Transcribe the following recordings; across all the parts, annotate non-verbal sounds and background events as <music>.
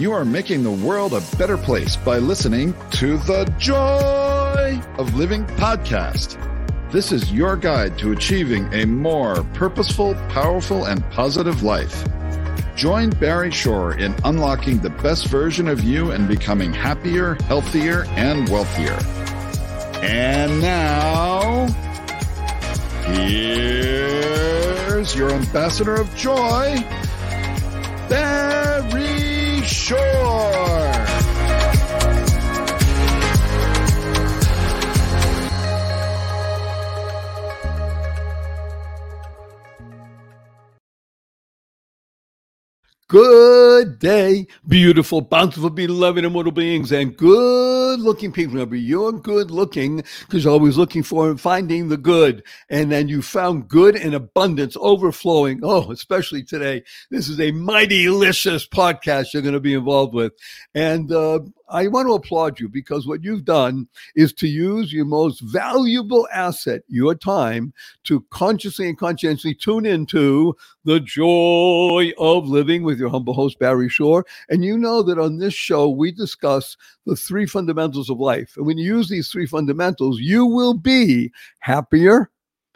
You are making the world a better place by listening to the Joy of Living podcast. This is your guide to achieving a more purposeful, powerful, and positive life. Join Barry Shore in unlocking the best version of you and becoming happier, healthier, and wealthier. And now, here's your ambassador of joy, Barry Shore. Good day, beautiful, bountiful, beloved, immortal beings, and good looking people. Remember, you're good looking because you're always looking for and finding the good. And then you found good in abundance, overflowing. Oh, especially today. This is a mighty delicious podcast you're going to be involved with. And uh, I want to applaud you because what you've done is to use your most valuable asset, your time, to consciously and conscientiously tune into the joy of living with your humble host, Barry Shore. And you know that on this show, we discuss the three fundamentals of life. And when you use these three fundamentals, you will be happier,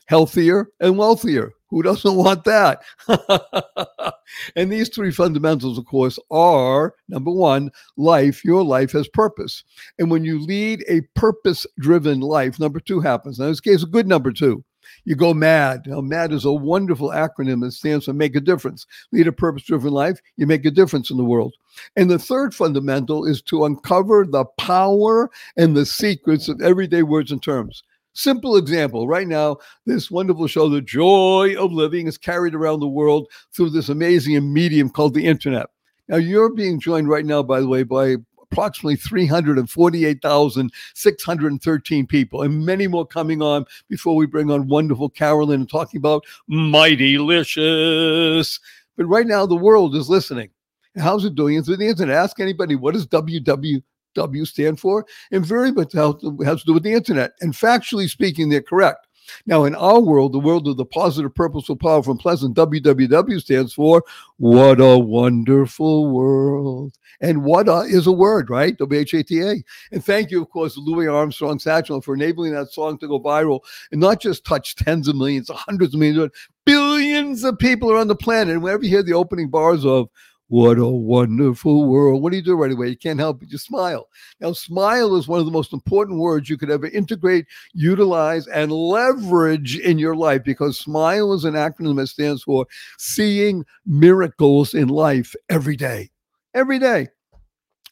healthier, and wealthier. Who doesn't want that? <laughs> and these three fundamentals, of course, are number one, life. Your life has purpose. And when you lead a purpose driven life, number two happens. Now, in this case, a good number two. You go MAD. Now, MAD is a wonderful acronym that stands for make a difference. Lead a purpose driven life, you make a difference in the world. And the third fundamental is to uncover the power and the secrets of everyday words and terms. Simple example. Right now, this wonderful show, The Joy of Living, is carried around the world through this amazing medium called the internet. Now, you're being joined right now, by the way, by approximately 348,613 people, and many more coming on before we bring on wonderful Carolyn and talking about Mightylicious. But right now, the world is listening. How's it doing? through the internet. Ask anybody, what is www W stand for, and very much has to do with the internet. And factually speaking, they're correct. Now, in our world, the world of the positive, purposeful, powerful, and pleasant, WWW stands for What a Wonderful World. And what a is a word, right? W H A T A. And thank you, of course, Louis Armstrong Satchel for enabling that song to go viral and not just touch tens of millions, hundreds of millions, but billions of people around the planet. And whenever you hear the opening bars of what a wonderful world. What do you do right away? You can't help but just smile. Now, smile is one of the most important words you could ever integrate, utilize, and leverage in your life because smile is an acronym that stands for seeing miracles in life every day. Every day.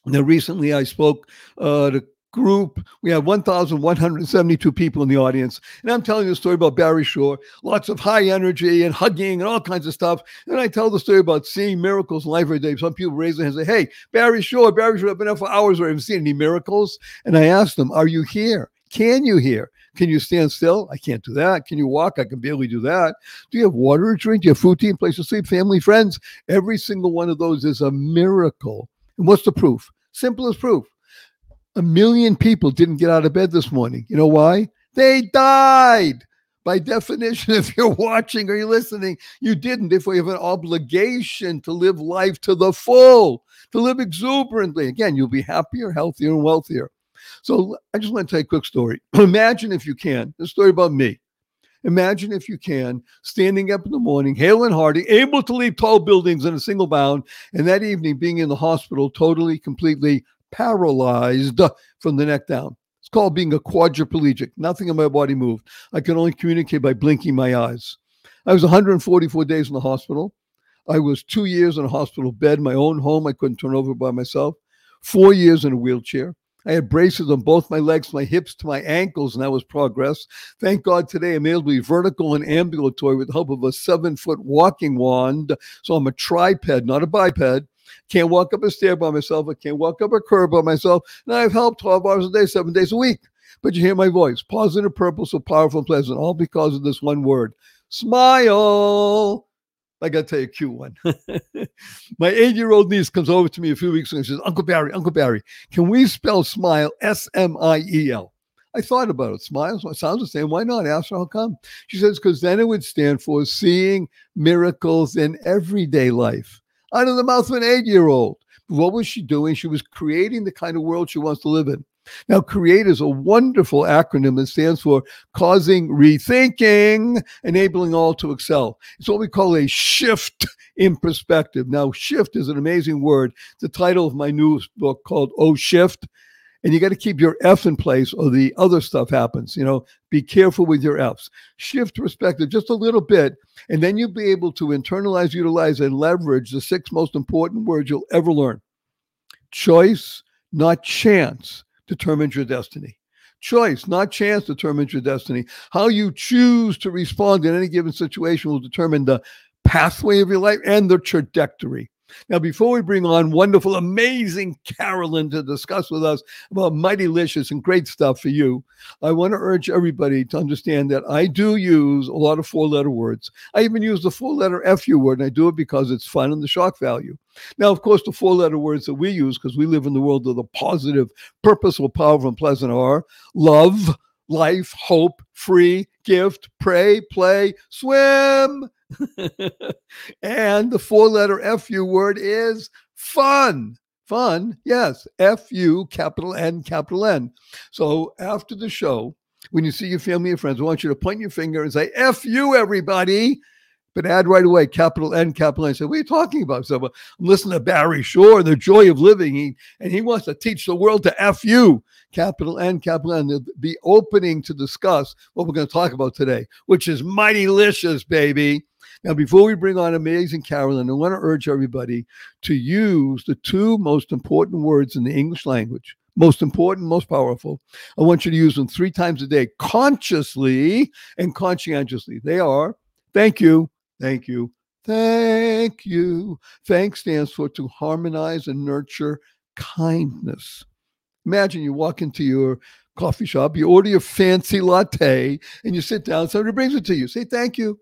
Now, recently I spoke uh, to group. We have 1,172 people in the audience. And I'm telling a story about Barry Shore, lots of high energy and hugging and all kinds of stuff. And I tell the story about seeing miracles in life every day. Some people raise their hands and say, Hey, Barry Shore, Barry Shore, I've been up for hours I haven't seen any miracles. And I ask them, Are you here? Can you hear? Can you stand still? I can't do that. Can you walk? I can barely do that. Do you have water to drink? Do you have food to eat, place to sleep, family, friends? Every single one of those is a miracle. And what's the proof? Simple as proof a million people didn't get out of bed this morning. You know why? They died. By definition, <laughs> if you're watching or you're listening, you didn't. If we have an obligation to live life to the full, to live exuberantly, again, you'll be happier, healthier, and wealthier. So I just want to tell you a quick story. <clears throat> Imagine if you can, a story about me. Imagine if you can, standing up in the morning, hale and hearty, able to leap tall buildings in a single bound, and that evening being in the hospital, totally, completely paralyzed uh, from the neck down. It's called being a quadriplegic. Nothing in my body moved. I could only communicate by blinking my eyes. I was 144 days in the hospital. I was two years in a hospital bed, my own home. I couldn't turn over by myself. Four years in a wheelchair. I had braces on both my legs, my hips to my ankles, and that was progress. Thank God today I'm able to be vertical and ambulatory with the help of a seven foot walking wand. So I'm a triped, not a biped. Can't walk up a stair by myself. I can't walk up a curb by myself. And I've helped 12 hours a day, seven days a week. But you hear my voice, positive, purple, so powerful and pleasant, all because of this one word smile. I got to tell you a cute one. <laughs> my eight year old niece comes over to me a few weeks ago and says, Uncle Barry, Uncle Barry, can we spell smile S M I E L? I thought about it. Smile sounds the same. Why not? Ask her how come. She says, because then it would stand for seeing miracles in everyday life. Out of the mouth of an eight year old. What was she doing? She was creating the kind of world she wants to live in. Now, CREATE is a wonderful acronym. It stands for causing rethinking, enabling all to excel. It's what we call a shift in perspective. Now, shift is an amazing word. The title of my newest book called Oh Shift. And you got to keep your F in place or the other stuff happens. You know, be careful with your F's. Shift perspective just a little bit, and then you'll be able to internalize, utilize, and leverage the six most important words you'll ever learn. Choice, not chance determines your destiny. Choice, not chance, determines your destiny. How you choose to respond in any given situation will determine the pathway of your life and the trajectory. Now, before we bring on wonderful, amazing Carolyn to discuss with us about Mightylicious and great stuff for you, I want to urge everybody to understand that I do use a lot of four letter words. I even use the four letter FU word, and I do it because it's fun and the shock value. Now, of course, the four letter words that we use, because we live in the world of the positive, purposeful, powerful, and pleasant, are love, life, hope, free, gift, pray, play, swim. <laughs> and the four letter FU word is fun. Fun, yes, FU, capital N, capital N. So after the show, when you see your family and friends, I want you to point your finger and say, F you, everybody. But add right away, capital N, capital N. Say, what are you talking about? So I'm listening to Barry Shore, the joy of living, he, and he wants to teach the world to F you, capital N, capital N. There'll be opening to discuss what we're going to talk about today, which is Mightylicious, baby. Now, before we bring on amazing Carolyn, I want to urge everybody to use the two most important words in the English language. Most important, most powerful. I want you to use them three times a day, consciously and conscientiously. They are thank you, thank you, thank you. Thank stands for to harmonize and nurture kindness. Imagine you walk into your coffee shop, you order your fancy latte, and you sit down, somebody brings it to you. Say thank you.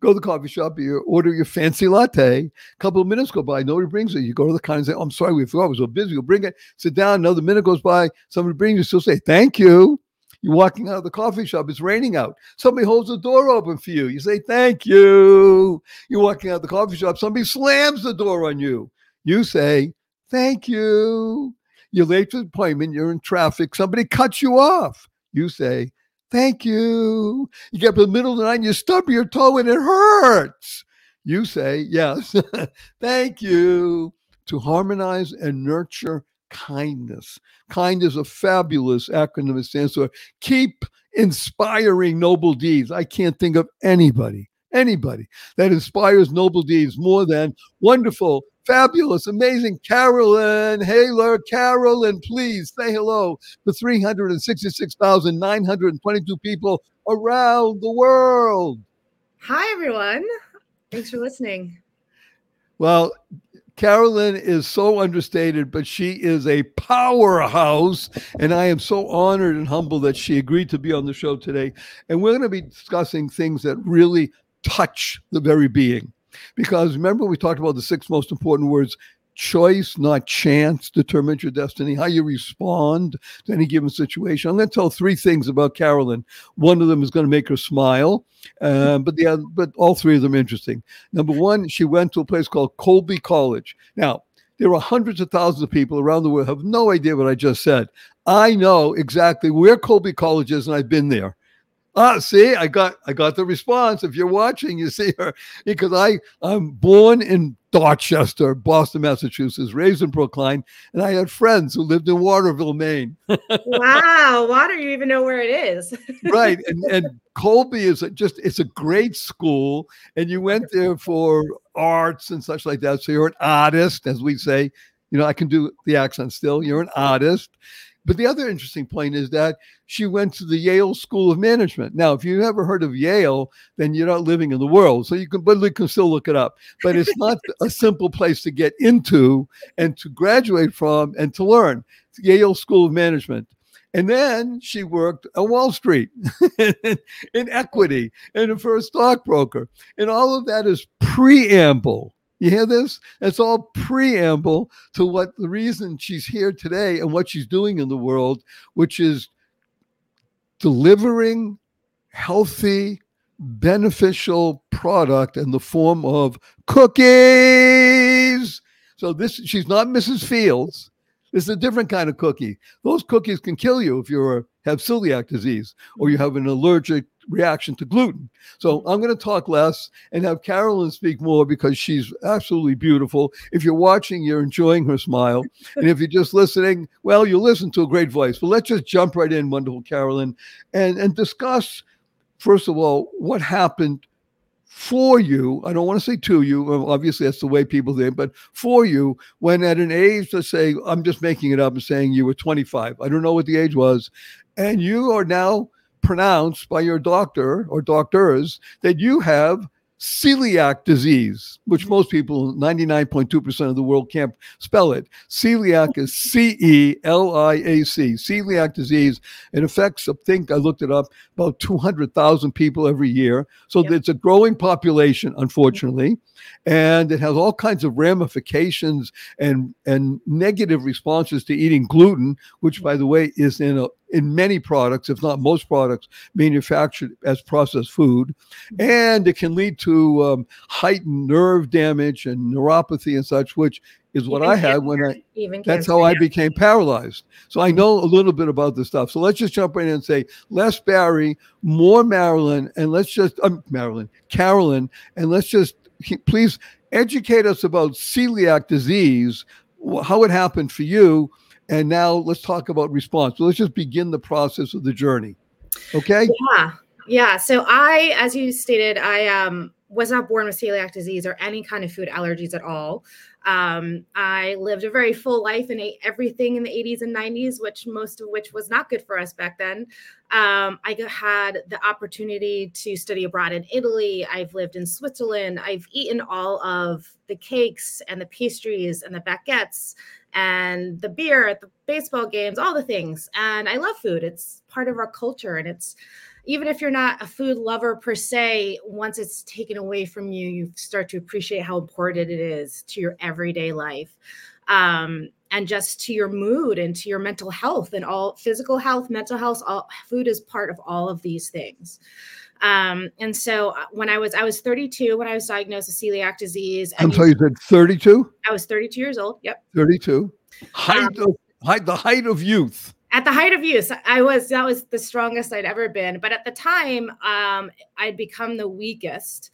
Go to the coffee shop, you order your fancy latte. A couple of minutes go by, nobody brings it. You go to the counter and say, oh, I'm sorry, we forgot, we're so busy. You'll bring it, sit down, another minute goes by, somebody brings it, still say, thank you. You're walking out of the coffee shop, it's raining out. Somebody holds the door open for you. You say, thank you. You're walking out of the coffee shop, somebody slams the door on you. You say, thank you. You're late for the appointment, you're in traffic, somebody cuts you off. You say, Thank you. You get up in the middle of the night and you stub your toe and it hurts. You say, Yes. <laughs> Thank you. To harmonize and nurture kindness. Kind is a fabulous acronym. It stands for keep inspiring noble deeds. I can't think of anybody, anybody that inspires noble deeds more than wonderful fabulous, amazing Carolyn Haler. Carolyn, please say hello to 366,922 people around the world. Hi, everyone. Thanks for listening. Well, Carolyn is so understated, but she is a powerhouse. And I am so honored and humbled that she agreed to be on the show today. And we're going to be discussing things that really touch the very being. Because remember, we talked about the six most important words choice, not chance, determines your destiny, how you respond to any given situation. I'm going to tell three things about Carolyn. One of them is going to make her smile, uh, but the other, but all three of them interesting. Number one, she went to a place called Colby College. Now, there are hundreds of thousands of people around the world have no idea what I just said. I know exactly where Colby College is, and I've been there. Ah, see, I got I got the response. If you're watching, you see her because I I'm born in Dorchester, Boston, Massachusetts, raised in Brookline, and I had friends who lived in Waterville, Maine. <laughs> wow, water! You even know where it is? <laughs> right, and and Colby is just it's a great school, and you went there for arts and such like that. So you're an artist, as we say. You know, I can do the accent still. You're an artist. But the other interesting point is that she went to the Yale School of Management. Now, if you've ever heard of Yale, then you're not living in the world. So you can, but you can still look it up. But it's not a simple place to get into and to graduate from and to learn. It's Yale School of Management. And then she worked on Wall Street <laughs> in equity and for a stockbroker. And all of that is preamble you hear this? It's all preamble to what the reason she's here today and what she's doing in the world, which is delivering healthy, beneficial product in the form of cookies. So this she's not Mrs. Fields. This is a different kind of cookie. Those cookies can kill you if you have celiac disease or you have an allergic reaction to gluten. So mm-hmm. I'm going to talk less and have Carolyn speak more because she's absolutely beautiful. If you're watching, you're enjoying her smile. <laughs> And if you're just listening, well, you listen to a great voice. But let's just jump right in, wonderful Carolyn, and, and discuss, first of all, what happened for you. I don't want to say to you. Obviously, that's the way people think, but for you, when at an age, let's say, I'm just making it up and saying you were 25. I don't know what the age was. And you are now pronounced by your doctor or doctors that you have celiac disease, which mm-hmm. most people, 99.2% of the world, can't spell it. Celiac is C E L I A C, celiac disease. It affects, I think I looked it up, about 200,000 people every year. So yep. it's a growing population, unfortunately. And it has all kinds of ramifications and, and negative responses to eating gluten, which, by the way, is in a in many products, if not most products, manufactured as processed food. And it can lead to um, heightened nerve damage and neuropathy and such, which is what even I had when I, even that's how I became paralyzed. So I know a little bit about this stuff. So let's just jump right in and say less Barry, more Marilyn, and let's just, um, Marilyn, Carolyn, and let's just please educate us about celiac disease, how it happened for you, and now let's talk about response. So let's just begin the process of the journey. Okay? Yeah. Yeah. So I, as you stated, I um was not born with celiac disease or any kind of food allergies at all. Um, I lived a very full life and ate everything in the 80s and 90s, which most of which was not good for us back then. Um, I had the opportunity to study abroad in Italy. I've lived in Switzerland. I've eaten all of the cakes and the pastries and the baguettes and the beer at the baseball games, all the things. And I love food. It's part of our culture. And it's even if you're not a food lover per se, once it's taken away from you, you start to appreciate how important it is to your everyday life. Um, and just to your mood and to your mental health and all physical health, mental health, all food is part of all of these things. Um, and so uh, when I was I was 32 when I was diagnosed with celiac disease. I'm sorry, you said 32? I was 32 years old. Yep. 32. Height um, of height, the height of youth. At the height of use I was that was the strongest I'd ever been. But at the time, um, I'd become the weakest.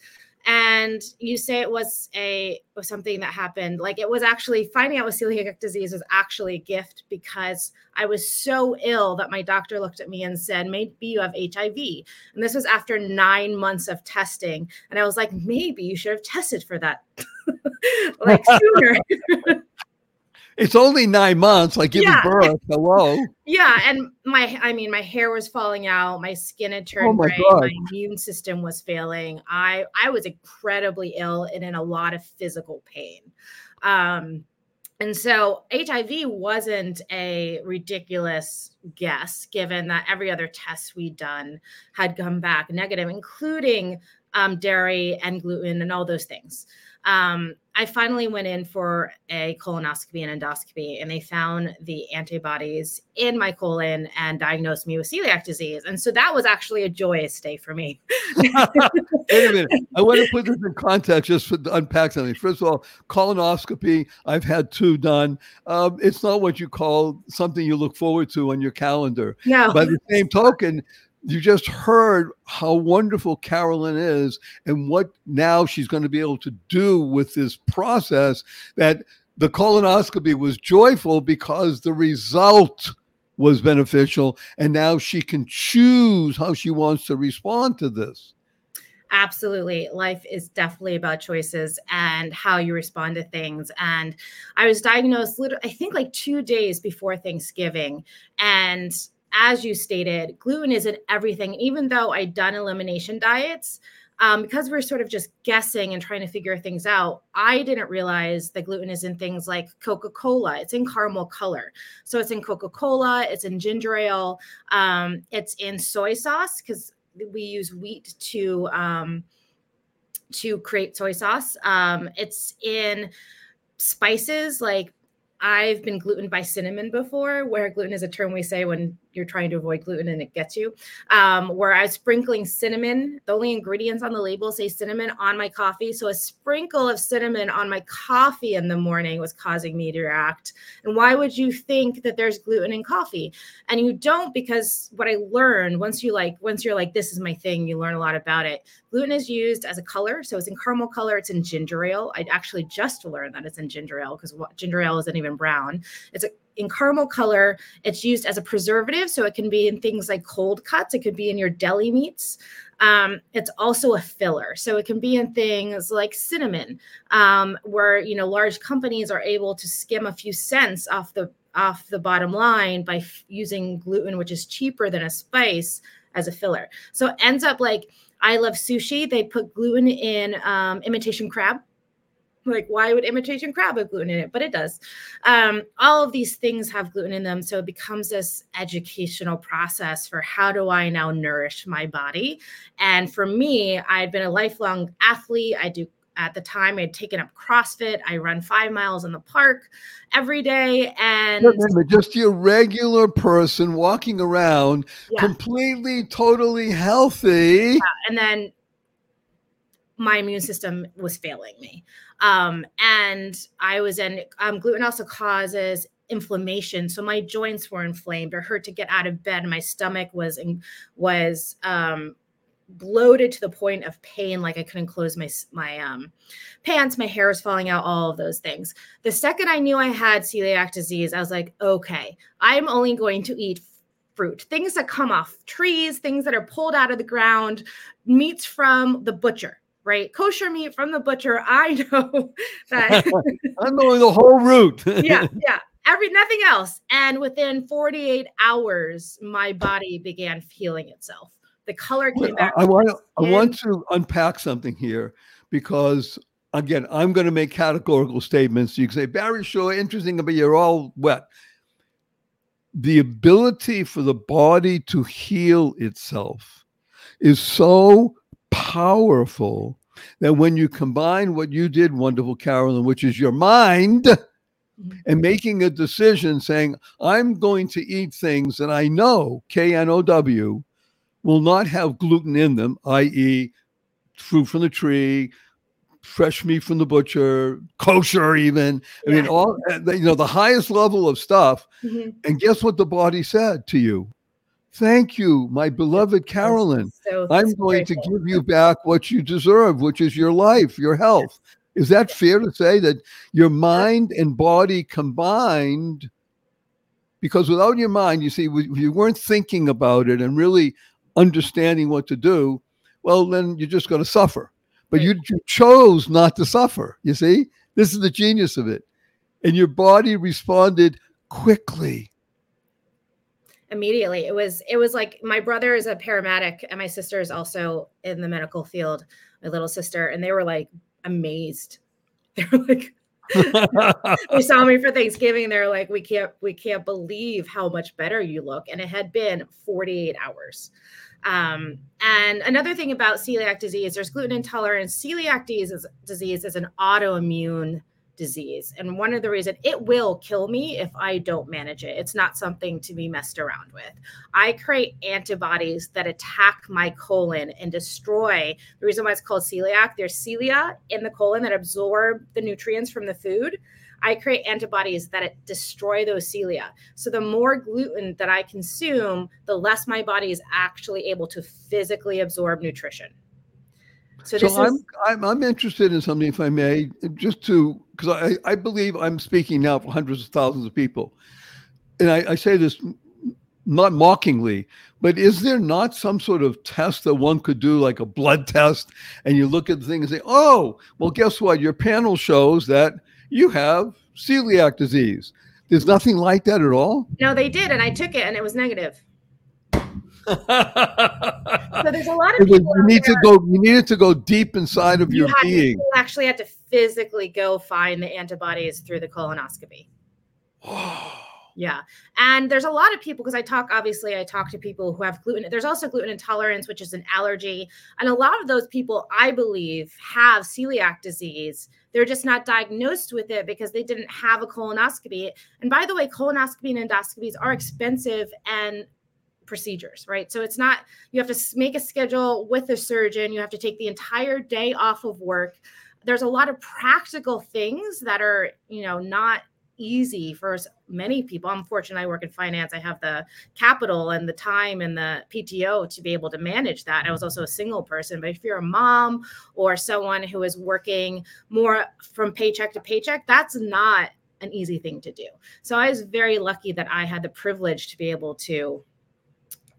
And you say it was a was something that happened. Like it was actually finding out with celiac disease was actually a gift because i was so ill that my doctor looked at me and said maybe you have hiv and this was after nine months of testing. And i was like maybe you should have tested for that. <laughs> Like <laughs> sooner <laughs> it's only nine months, like giving yeah. birth. Hello. Yeah, and my, I mean, my hair was falling out, my skin had turned oh my gray, God. my immune system was failing. I, I was incredibly ill and in a lot of physical pain. Um, and so HIV wasn't a ridiculous guess, given that every other test we'd done had come back negative, including um, dairy and gluten and all those things um, I finally went in for a colonoscopy and endoscopy, and they found the antibodies in my colon and diagnosed me with celiac disease. And so that was actually a joyous day for me. <laughs> Wait a minute. I want to put this in context just to unpack something. First of all, colonoscopy, I've had two done. Um, it's not what you call something you look forward to on your calendar. No. By the same token, you just heard how wonderful Carolyn is and what now she's going to be able to do with this process that the colonoscopy was joyful because the result was beneficial and now she can choose how she wants to respond to this. Absolutely. Life is definitely about choices and how you respond to things. And i was diagnosed literally i think like two days before thanksgiving. And as you stated, gluten is in everything. Even though I'd done elimination diets, um, because we're sort of just guessing and trying to figure things out, I didn't realize that gluten is in things like Coca Cola. It's in caramel color. So it's in Coca Cola, it's in ginger ale, um, it's in soy sauce because we use wheat to. Um, to create soy sauce. Um, it's in spices like I've been gluten by cinnamon before, where gluten is a term we say when you're trying to avoid gluten and it gets you. Um, where I was sprinkling cinnamon. The only ingredients on the label say cinnamon on my coffee. So a sprinkle of cinnamon on my coffee in the morning was causing me to react. And why would you think that there's gluten in coffee? And you don't because what I learned once you like once you're like this is my thing, you learn a lot about it. Gluten is used as a color, so it's in caramel color. It's in ginger ale. I actually just learned that it's in ginger ale because ginger ale isn't even brown. It's a in caramel color. It's used as a preservative, so it can be in things like cold cuts. It could be in your deli meats. Um, it's also a filler, so it can be in things like cinnamon, um, where you know large companies are able to skim a few cents off the off the bottom line by f- using gluten, which is cheaper than a spice as a filler. So it ends up like I love sushi. They put gluten in um, imitation crab like why would imitation crab have gluten in it? But it does. Um, all of these things have gluten in them so it becomes this educational process for how do i now nourish my body? And for me i'd been a lifelong athlete. I do at the time i'd taken up crossfit. I run five miles in the park every day and just your regular person walking around yeah. completely totally healthy. Yeah. and then my immune system was failing me. Um, and I was in um, gluten also causes inflammation. So my joints were inflamed or hurt to get out of bed. My stomach was in, was um, bloated to the point of pain, like I couldn't close my my um, pants. My hair was falling out. All of those things. The second I knew I had celiac disease, I was like, okay, I'm only going to eat fruit, things that come off trees, things that are pulled out of the ground, meats from the butcher right? Kosher meat from the butcher. I <laughs> know that <laughs> <laughs> I'm going the whole route. yeah, yeah. Every nothing else. And within 48 hours, my body began healing itself. The color came back. I, I want to, I want to unpack something here because again, I'm going to make categorical statements. You can say, Barry, sure, interesting, but you're all wet. The ability for the body to heal itself is so powerful that when you combine what you did, wonderful Carolyn, which is your mind, mm-hmm. and making a decision saying, I'm going to eat things that I know, K N O W, will not have gluten in them, i.e., fruit from the tree, fresh meat from the butcher, kosher, even. I mean, all you know, the highest level of stuff. Mm-hmm. And guess what the body said to you? Thank you, my beloved Carolyn. So I'm going to give you back what you deserve, which is your life, your health. Is that fair to say that your mind and body combined? Because without your mind, you see, if you weren't thinking about it and really understanding what to do, well, then you're just going to suffer. But you, you chose not to suffer. You see, this is the genius of it. And your body responded quickly immediately. It was it was like my brother is a paramedic and my sister is also in the medical field my little sister and they were like amazed. <laughs> They were like <laughs> they saw me for thanksgiving they're like we can't we can't believe how much better you look and it had been 48 hours. Um, and another thing about celiac disease there's gluten intolerance. Celiac disease, is, disease is an autoimmune disease. And one of the reasons it will kill me if I don't manage it. It's not something to be messed around with. I create antibodies that attack my colon and destroy the reason why it's called celiac. There's cilia in the colon that absorb the nutrients from the food. I create antibodies that destroy those cilia. So the more gluten that I consume, the less my body is actually able to physically absorb nutrition. So, so I'm, is- I'm I'm interested in something, if I may, just to because I, I believe I'm speaking now for hundreds of thousands of people, and I, I say this not mockingly, but is there not some sort of test that one could do, like a blood test, and you look at the thing and say, "Oh, well, guess what? Your panel shows that you have celiac disease." There's nothing like that at all. No, they did, and I took it, and it was negative so there's a lot of people. You need to go. You needed to go deep inside of you your being. you actually had to physically go find the antibodies through the colonoscopy. <sighs> yeah, and there's a lot of people because I talk. Obviously, I talk to people who have gluten. There's also gluten intolerance, which is an allergy, and a lot of those people, I believe, have celiac disease. They're just not diagnosed with it because they didn't have a colonoscopy. And by the way, colonoscopy and endoscopies are expensive and procedures, right? So it's not, you have to make a schedule with a surgeon, you have to take the entire day off of work. There's a lot of practical things that are, you know, not easy for many people. Unfortunately, I work in finance. I have the capital and the time and the PTO to be able to manage that. I was also a single person, but if you're a mom or someone who is working more from paycheck to paycheck, that's not an easy thing to do. So I was very lucky that I had the privilege to be able to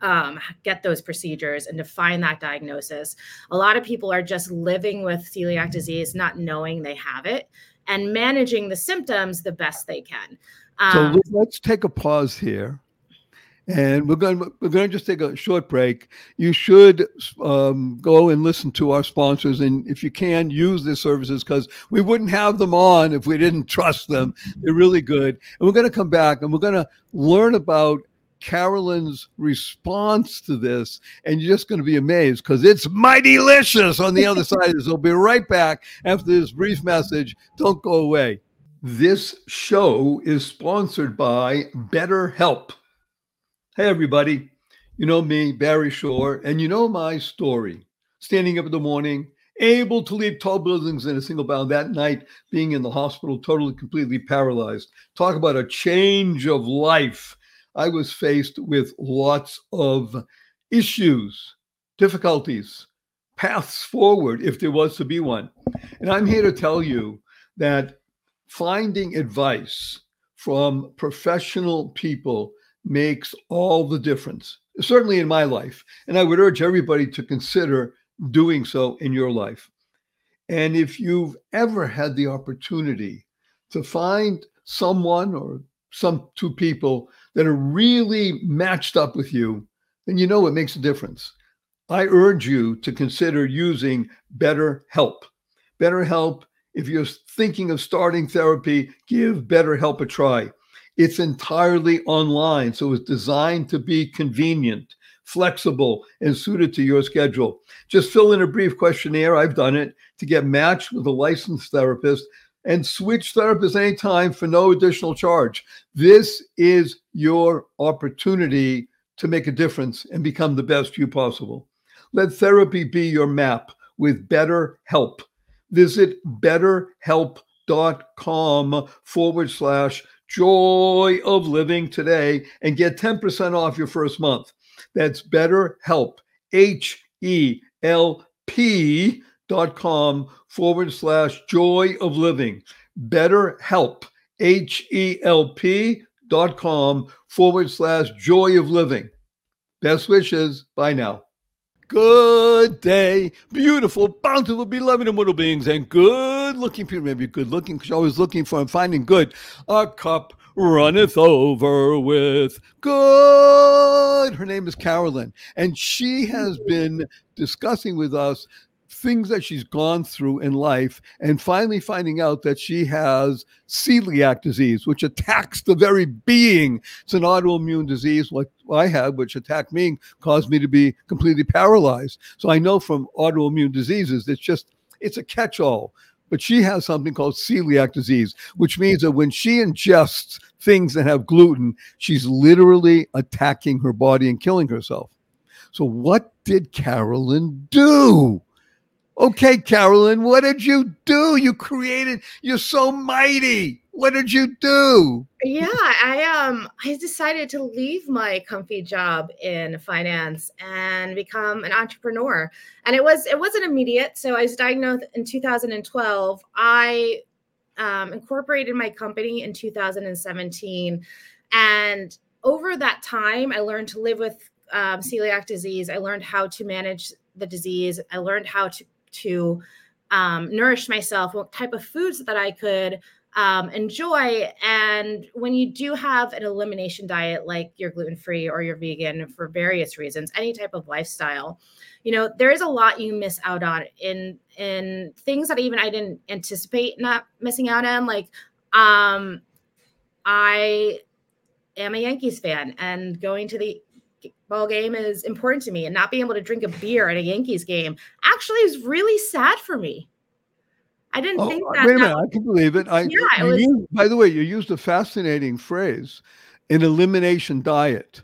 um, get those procedures and to find that diagnosis. A lot of people are just living with celiac disease, not knowing they have it and managing the symptoms the best they can. Um, so let's take a pause here. And we're going. We're going to just take a short break. You should um, go and listen to our sponsors, and if you can, use their services because we wouldn't have them on if we didn't trust them. They're really good. And we're going to come back, and we're going to learn about Carolyn's response to this, and you're just going to be amazed because it's mighty delicious on the other <laughs> side. So we'll be right back after this brief message. Don't go away. This show is sponsored by BetterHelp. Hey, everybody. You know me, Barry Shore, and you know my story. Standing up in the morning, able to leave tall buildings in a single bound that night, being in the hospital, totally, completely paralyzed. Talk about a change of life I was faced with lots of issues, difficulties, paths forward if there was to be one. And I'm here to tell you that finding advice from professional people makes all the difference, certainly in my life. And I would urge everybody to consider doing so in your life. And if you've ever had the opportunity to find someone or some two people that are really matched up with you, then you know it makes a difference. I urge you to consider using BetterHelp. BetterHelp, if you're thinking of starting therapy, give BetterHelp a try. It's entirely online, so it's designed to be convenient, flexible, and suited to your schedule. Just fill in a brief questionnaire. I've done it to get matched with a licensed therapist and switch therapists anytime for no additional charge. This is your opportunity to make a difference and become the best you possible. Let therapy be your map with BetterHelp. Visit betterhelp.com forward slash joy of living today and get 10% off your first month. That's betterhelp, H E L P dot com forward slash joy of living. Better help, H E L P dot com forward slash joy of living. Best wishes. Bye now. Good day, beautiful, bountiful, beloved immortal beings, and good looking people. Maybe good looking because you're always looking for and finding good. A cup runneth over with good. Her name is Carolyn, and she has been discussing with us things that she's gone through in life and finally finding out that she has celiac disease, which attacks the very being. It's an autoimmune disease like I had, which attacked me, and caused me to be completely paralyzed. So I know from autoimmune diseases, it's just, it's a catch all. But she has something called celiac disease, which means that when she ingests things that have gluten, she's literally attacking her body and killing herself. So, what did Carolyn do? Okay, Carolyn, what did you do? You created, you're so mighty. What did you do? Yeah, I um I decided to leave my comfy job in finance and become an entrepreneur. And it was it wasn't immediate. So I was diagnosed in 2012. I um, incorporated my company in 2017 and over that time i learned to live with um, celiac disease i learned how to manage the disease i learned how to to um, nourish myself, what type of foods that I could um, enjoy. And when you do have an elimination diet, like you're gluten free or you're vegan for various reasons, any type of lifestyle, you know, there is a lot you miss out on in in things that even I didn't anticipate not missing out on. Like, um, I am a Yankees fan, and going to the ball game is important to me and not being able to drink a beer at a Yankees game actually is really sad for me. I didn't oh, think uh, that. Wait a minute, I can believe it. I, yeah, it was, used, by the way, you used a fascinating phrase, an elimination diet.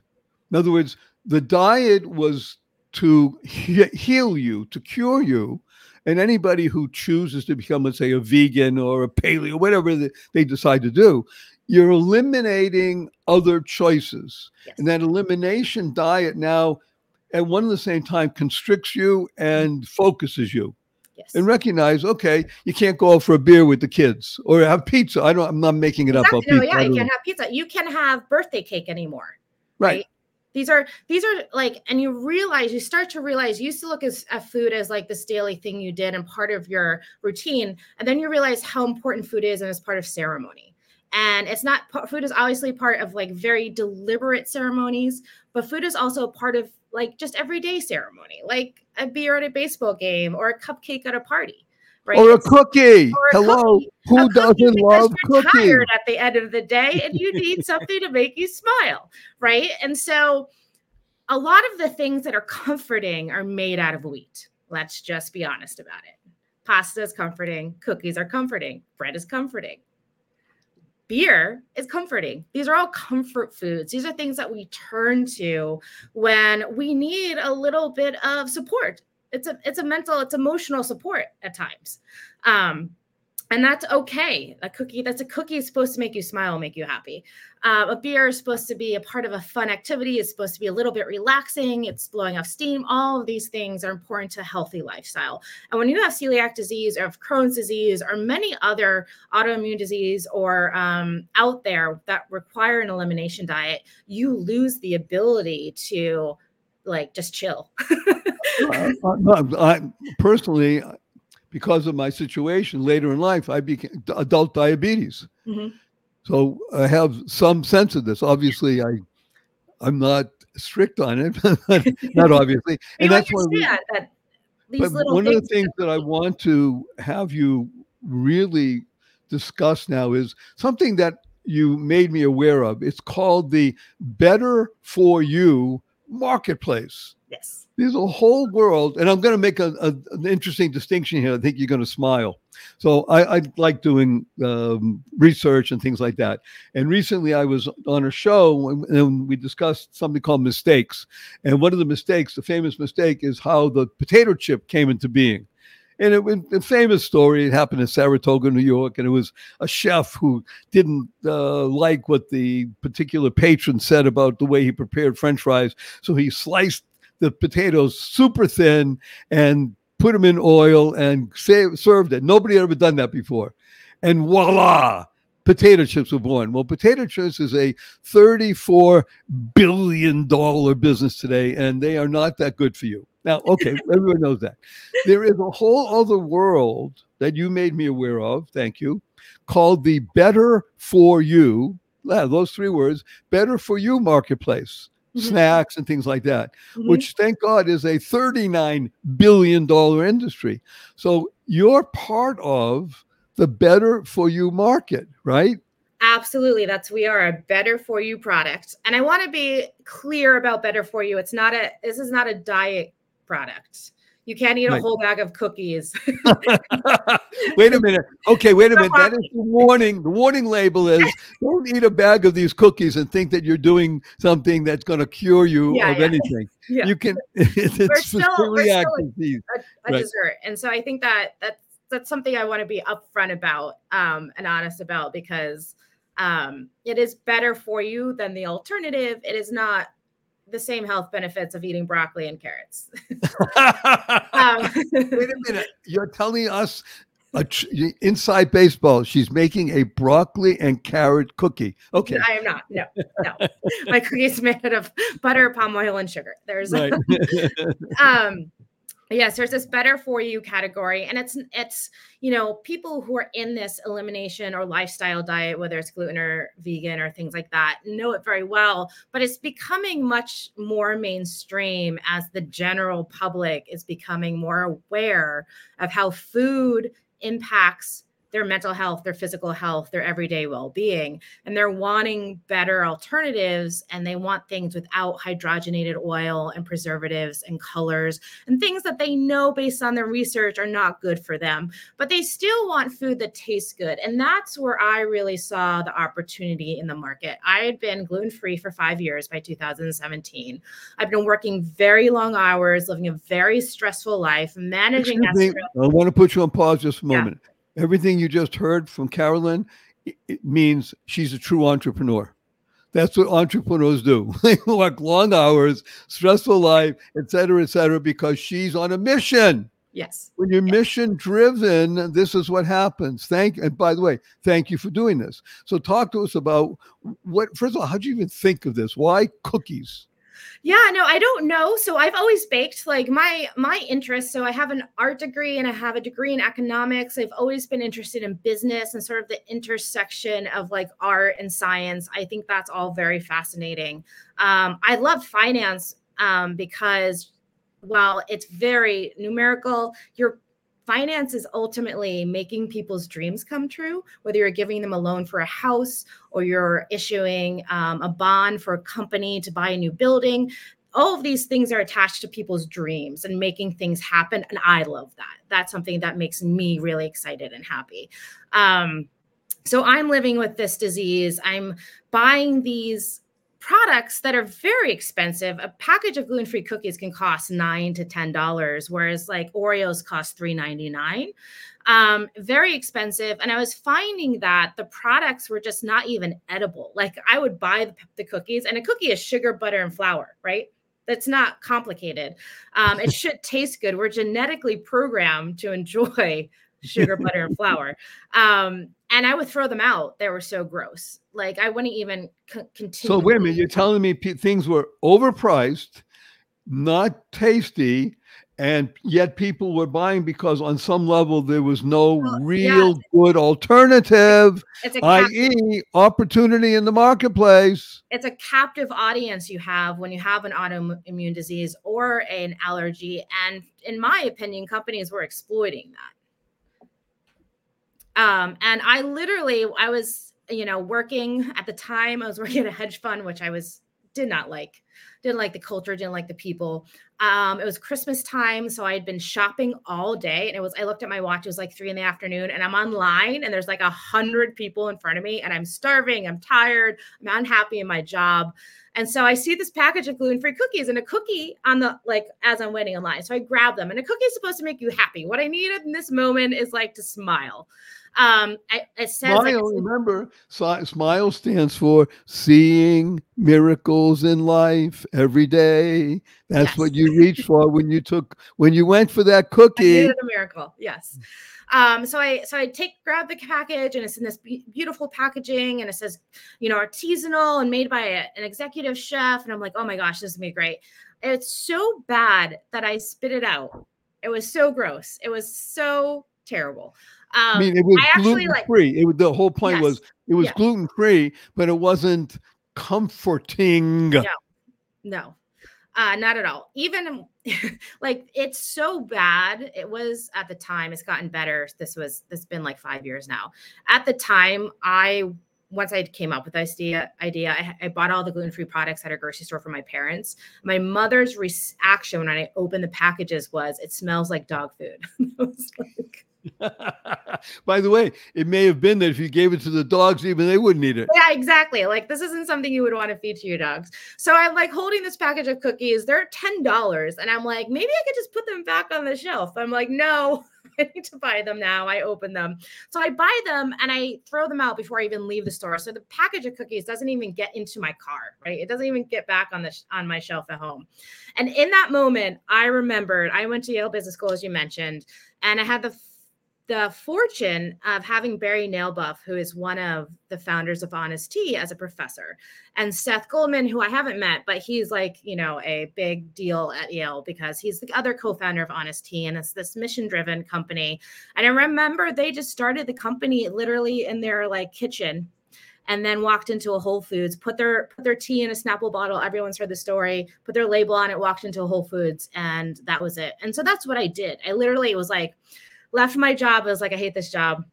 In other words, the diet was to he- heal you, to cure you. And anybody who chooses to become, let's say, a vegan or a paleo, whatever they, they decide to do, you're eliminating other choices. Yes. And that elimination diet now, at one and the same time, constricts you and focuses you yes. and recognize, okay, you can't go out for a beer with the kids or have pizza. I don't, I'm not making it up. Exactly. about No, pizza. yeah, you can't have pizza. You can have birthday cake anymore. right. These are these are like, and you realize you start to realize you used to look as, at food as like this daily thing you did and part of your routine, and then you realize how important food is and as part of ceremony. And it's not food is obviously part of like very deliberate ceremonies, but food is also part of like just everyday ceremony, like a beer at a baseball game or a cupcake at a party, right? Or a cookie. or a Hello. cookie. Who a doesn't love you're cookies? tired at the end of the day and you need <laughs> something to make you smile right and so a lot of the things that are comforting are made out of wheat let's just be honest about it pasta is comforting cookies are comforting bread is comforting beer is comforting. These are all comfort foods. These are things that we turn to when we need a little bit of support. It's a it's a mental it's emotional support at times. Um and that's okay. A cookie, that's a cookie is supposed to make you smile, make you happy. Um, a beer is supposed to be a part of a fun activity. It's supposed to be a little bit relaxing. It's blowing off steam. All of these things are important to healthy lifestyle. And when you have celiac disease or have Crohn's disease or many other autoimmune disease or um, out there that require an elimination diet, you lose the ability to like just chill. Uh, uh, no, I personally, uh, because of my situation later in life, I became adult diabetes. Mhm. So I have some sense of this. Obviously, I I'm not strict on it, <laughs> not <laughs> obviously, you and that's one. of the- that these But little one of the things that I want to have you really discuss now is something that you made me aware of. It's called the Better for You Marketplace. yes. There's a whole world, and I'm going to make a, a- an interesting distinction here. I think you're going to smile. So I, I like doing um, research and things like that. And recently, I was on a show and, and we discussed something called mistakes. And one of the mistakes, the famous mistake, is how the potato chip came into being. And it was a famous story. It happened in Saratoga, New York, and it was a chef who didn't uh, like what the particular patron said about the way he prepared French fries. So he sliced the potatoes super thin and put them in oil and sa- served it. Nobody had ever done that before. And voila, potato chips were born. Well, potato chips is a $34 billion business today, and they are not that good for you. Now, okay, <laughs> everyone knows that. There is a whole other world that you made me aware of, thank you, called the Better For You, yeah, those three words, Better For You marketplace, Mhm. snacks and things like that Mhm. which thank God is a $39 billion industry. So you're part of the better for you market, right? Absolutely. That's we are a better for you product. And I want to be clear about better for you. It's not a this is not a diet product. You can't eat a whole bag of cookies. <laughs> wait a minute. Okay, wait a minute. That is the warning. The warning label is don't eat a bag of these cookies and think that you're doing something that's going to cure you Yeah, of yeah. anything. <laughs> Yeah. You can, <laughs> it's We're still- we're still- disease. a, a Right. dessert. And so I think that that's that's something I want to be upfront about um, and honest about because um, it is better for you than the alternative. It is not the same health benefits of eating broccoli and carrots. <laughs> <laughs> um, Wait a <laughs> minute. You're telling us a tr- inside baseball, she's making a broccoli and carrot cookie. Okay. I am not. No, no. My cookie is made out of butter, palm oil, and sugar. There's Right. um yes there's this better for you category and it's it's you know people who are in this elimination or lifestyle diet whether it's gluten or vegan or things like that know it very well but it's becoming much more mainstream as the general public is becoming more aware of how food impacts their mental health, their physical health, their everyday well being. And they're wanting better alternatives and they want things without hydrogenated oil and preservatives and colors and things that they know based on their research are not good for them. But they still want food that tastes good. And that's where I really saw the opportunity in the market. I had been gluten free for five years by 2017. I've been working very long hours, living a very stressful life, managing that. I want to put you on pause just a moment. Yeah everything you just heard from Carolyn it means she's a true entrepreneur. That's what entrepreneurs do. <laughs> They work long hours, stressful life, et cetera, et cetera, because she's on a mission. Yes. When you're yes. mission driven, this is what happens. Thank and by the way, thank you for doing this. So talk to us about what first of all, how'd you even think of this? Why cookies? Yeah, no, I don't know. So I've always baked like my my interest. So I have an art degree and I have a degree in economics. I've always been interested in business and sort of the intersection of like art and science. I think that's all very fascinating. Um, I love finance um, because while it's very numerical, you're finance is ultimately making people's dreams come true, whether you're giving them a loan for a house or you're issuing um, a bond for a company to buy a new building. All of these things are attached to people's dreams and making things happen. And I love that. That's something that makes me really excited and happy. Um, so I'm living with this disease. I'm buying these products that are very expensive. A package of gluten-free cookies can cost nine to ten dollars, whereas like Oreos cost three ninety nine. Um, very expensive, and I was finding that the products were just not even edible. Like I would buy the, the cookies, and a cookie is sugar, butter, and flour, right? That's not complicated. Um, it <laughs> should taste good. We're genetically programmed to enjoy sugar, <laughs> butter, and flour. Um, and I would throw them out. They were so gross. Like I wouldn't even c- continue. So wait a minute, you're telling me p- things were overpriced, not tasty, and yet people were buying because on some level there was no well, real yeah. good alternative, i.e., opportunity in the marketplace. It's a captive audience you have when you have an autoimmune disease or an allergy, and in my opinion, companies were exploiting that. Um, and I literally, I was, you know, working at the time, I was working at a hedge fund, which I was, did not like, didn't like the culture, didn't like the people. Um, it was Christmas time. So I had been shopping all day and it was, I looked at my watch, it was like three in the afternoon and I'm online and there's like a hundred people in front of me and I'm starving, I'm tired, I'm unhappy in my job. And so I see this package of gluten-free cookies and a cookie on the like as I'm waiting in line. So I grab them and a cookie is supposed to make you happy. What I needed in this moment is like to smile. Um, it says smile. Like, remember, smile stands for seeing miracles in life every day. That's yes. what you reach <laughs> for when you took when you went for that cookie. a miracle. Yes. Um, so I so I take grab the package and it's in this be- beautiful packaging and it says, you know, artisanal and made by a, an executive chef. And I'm like, oh my gosh, this is gonna be great. It's so bad that I spit it out. It was so gross. It was so terrible. Um, I mean, it was gluten free. Like, it the whole point yes, was it was yes. gluten free, but it wasn't comforting. No, no, uh, not at all. Even <laughs> like it's so bad. It was at the time. It's gotten better. This was this been like five years now. At the time, I once I came up with this idea, idea I, I bought all the gluten free products at a grocery store for my parents. My mother's reaction when I opened the packages was, "It smells like dog food." <laughs> like, <laughs> By the way, it may have been that if you gave it to the dogs, even they wouldn't eat it. Yeah, exactly. Like this isn't something you would want to feed to your dogs. So I'm like holding this package of cookies. They're ten dollars, and I'm like, maybe I could just put them back on the shelf. I'm like, no, <laughs> I need to buy them now. I open them, so I buy them and I throw them out before I even leave the store. So the package of cookies doesn't even get into my car. Right? It doesn't even get back on the on my shelf at home. And in that moment, I remembered I went to Yale Business School, as you mentioned, and I had the the fortune of having Barry Nalebuff, who is one of the founders of Honest Tea, as a professor, and Seth Goldman, who I haven't met, but he's like, you know, a big deal at Yale because he's the other co founder of Honest Tea, and it's this mission driven company. And I remember they just started the company literally in their like kitchen and then walked into a Whole Foods, put their put their tea in a Snapple bottle. Everyone's heard the story. Put their label on it, walked into a Whole Foods, and that was it. And so that's what I did. I literally was like, left my job. I was like, I hate this job.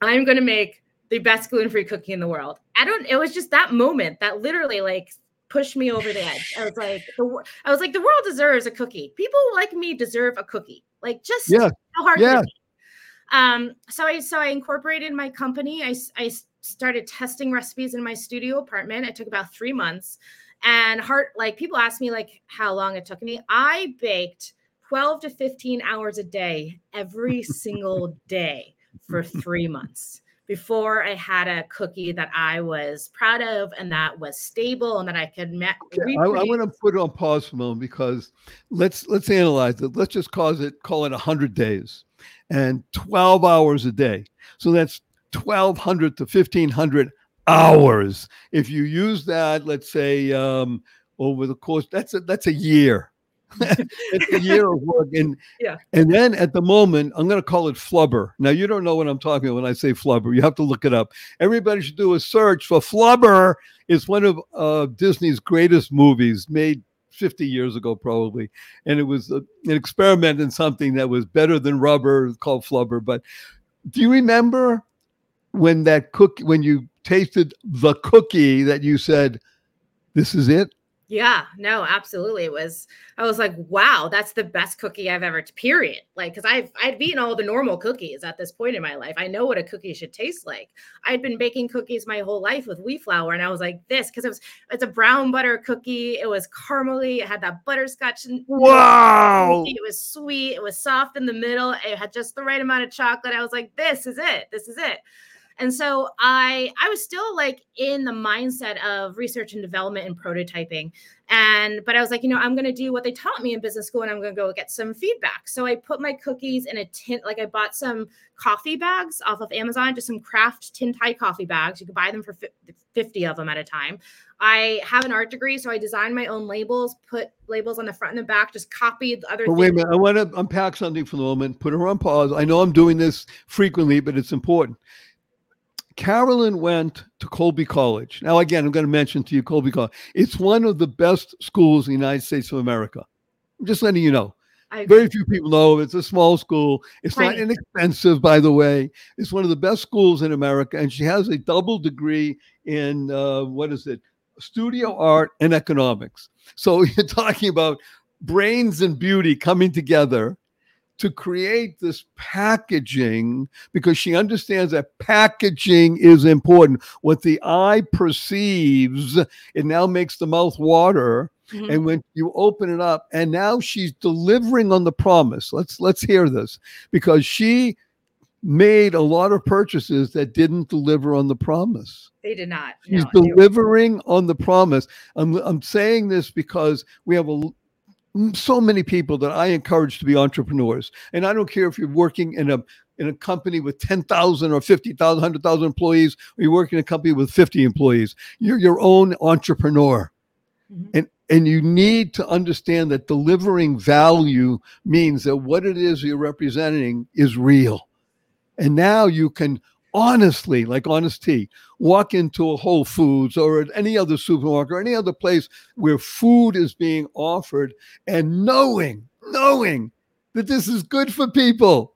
I'm going to make the best gluten free cookie in the world. I don't, it was just that moment that literally like pushed me over the edge. I was like, the, I was like, the world deserves a cookie. People like me deserve a cookie. Like just yeah. how hard yeah. Um, so I so I incorporated my company. I, I started testing recipes in my studio apartment. It took about three months. And heart like people ask me like how long it took me. I baked 12 to 15 hours a day every <laughs> single day for three months before I had a cookie that I was proud of and that was stable and that I could. Ma- okay, I, I want to put it on pause for a moment because let's let's analyze it. Let's just cause it call it hundred days and twelve hours a day. So that's twelve hundred to fifteen hundred hours. If you use that, let's say um, over the course, that's a that's a year <laughs> it's a year of work. And yeah. And then at the moment, I'm going to call it flubber. Now you don't know what I'm talking about when I say flubber. You have to look it up. Everybody should do a search for flubber. It's one of uh, Disney's greatest movies, made 50 years ago probably, and it was a, an experiment in something that was better than rubber, called flubber. But do you remember when that cookie, when you tasted the cookie that you said, "This is it"? Yeah, no, absolutely. It was, I was like, wow, that's the best cookie I've ever, period. Like, cause I've, I've eaten all the normal cookies at this point in my life. I know what a cookie should taste like. I'd been baking cookies my whole life with wheat flour. And I was like, this, cause it was, it's a brown butter cookie. It was caramely. It had that butterscotch. Wow. It was sweet. It was soft in the middle. It had just the right amount of chocolate. I was like, this is it. This is it and so i i was still like in the mindset of research and development and prototyping. And but i was like you know i'm going to do what they taught me in business school and i'm going to go get some feedback. So i put my cookies in a tin like i bought some coffee bags off of amazon just some kraft tin tie coffee bags. You can buy them for 50 of them at a time. I have an art degree so i designed my own labels put labels on the front and the back just copied other but wait a minute i want to unpack something for the moment put her on pause. I know i'm doing this frequently but it's important Carolyn went to Colby College. Now, again, I'm going to mention to you Colby College. It's one of the best schools in the United States of America. I'm just letting you know. Very few people know it's a small school. It's not inexpensive, by the way. It's one of the best schools in America, and she has a double degree in uh, what is it? Studio art and economics. So <laughs> you're talking about brains and beauty coming together to create this packaging because she understands that packaging is important. What the eye perceives, it now makes the mouth water. Mm-hmm. And when you open it up, and now she's delivering on the promise. Let's let's hear this because she made a lot of purchases that didn't deliver on the promise. They did not. She's no, delivering on the promise. I'm, I'm saying this because we have a so many people that I encourage to be entrepreneurs. And I don't care if you're working in a in a company with 10,000 or 50,000, 100,000 employees, or you work in a company with 50 employees. You're your own entrepreneur. Mm-hmm. And and you need to understand that delivering value means that what it is you're representing is real. And now you can honestly, like honesty, walk into a Whole Foods or at any other supermarket or any other place where food is being offered and knowing, knowing that this is good for people.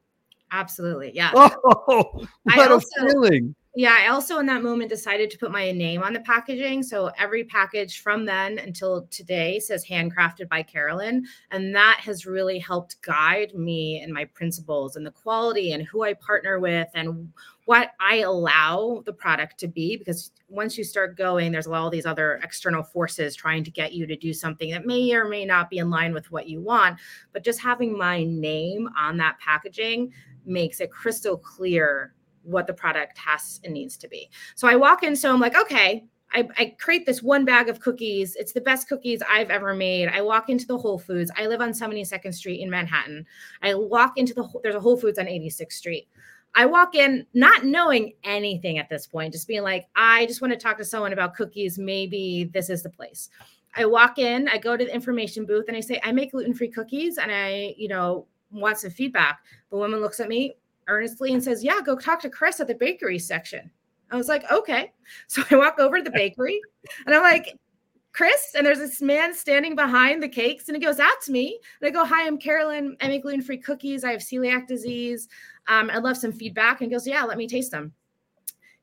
Absolutely. Yeah. Oh, what also, a feeling. Yeah, I also in that moment decided to put my name on the packaging. So every package from then until today says handcrafted by Carolyn. And that has really helped guide me and my principles and the quality and who I partner with and what I allow the product to be. Because once you start going, there's all these other external forces trying to get you to do something that may or may not be in line with what you want. But just having my name on that packaging makes it crystal clear what the product has and needs to be. So I walk in, so I'm like, okay, I, I, create this one bag of cookies. It's the best cookies I've ever made. I walk into the Whole Foods. I live on 72nd Street in Manhattan. I walk into the there's a Whole Foods on 86th Street. I walk in not knowing anything at this point, just being like, I just want to talk to someone about cookies. Maybe this is the place. I walk in, I go to the information booth and I say, I make gluten-free cookies and I, you know, want some feedback. The woman looks at me, earnestly and says, Yeah, go talk to Chris at the bakery section. I was like, Okay. <laughs> So I walk over to the bakery and I'm like, Chris, and there's this man standing behind the cakes, and he goes, That's me. And I go, Hi, I'm Carolyn. I make gluten free cookies. I have celiac disease. Um, I'd love some feedback. And goes, yeah, let me taste them.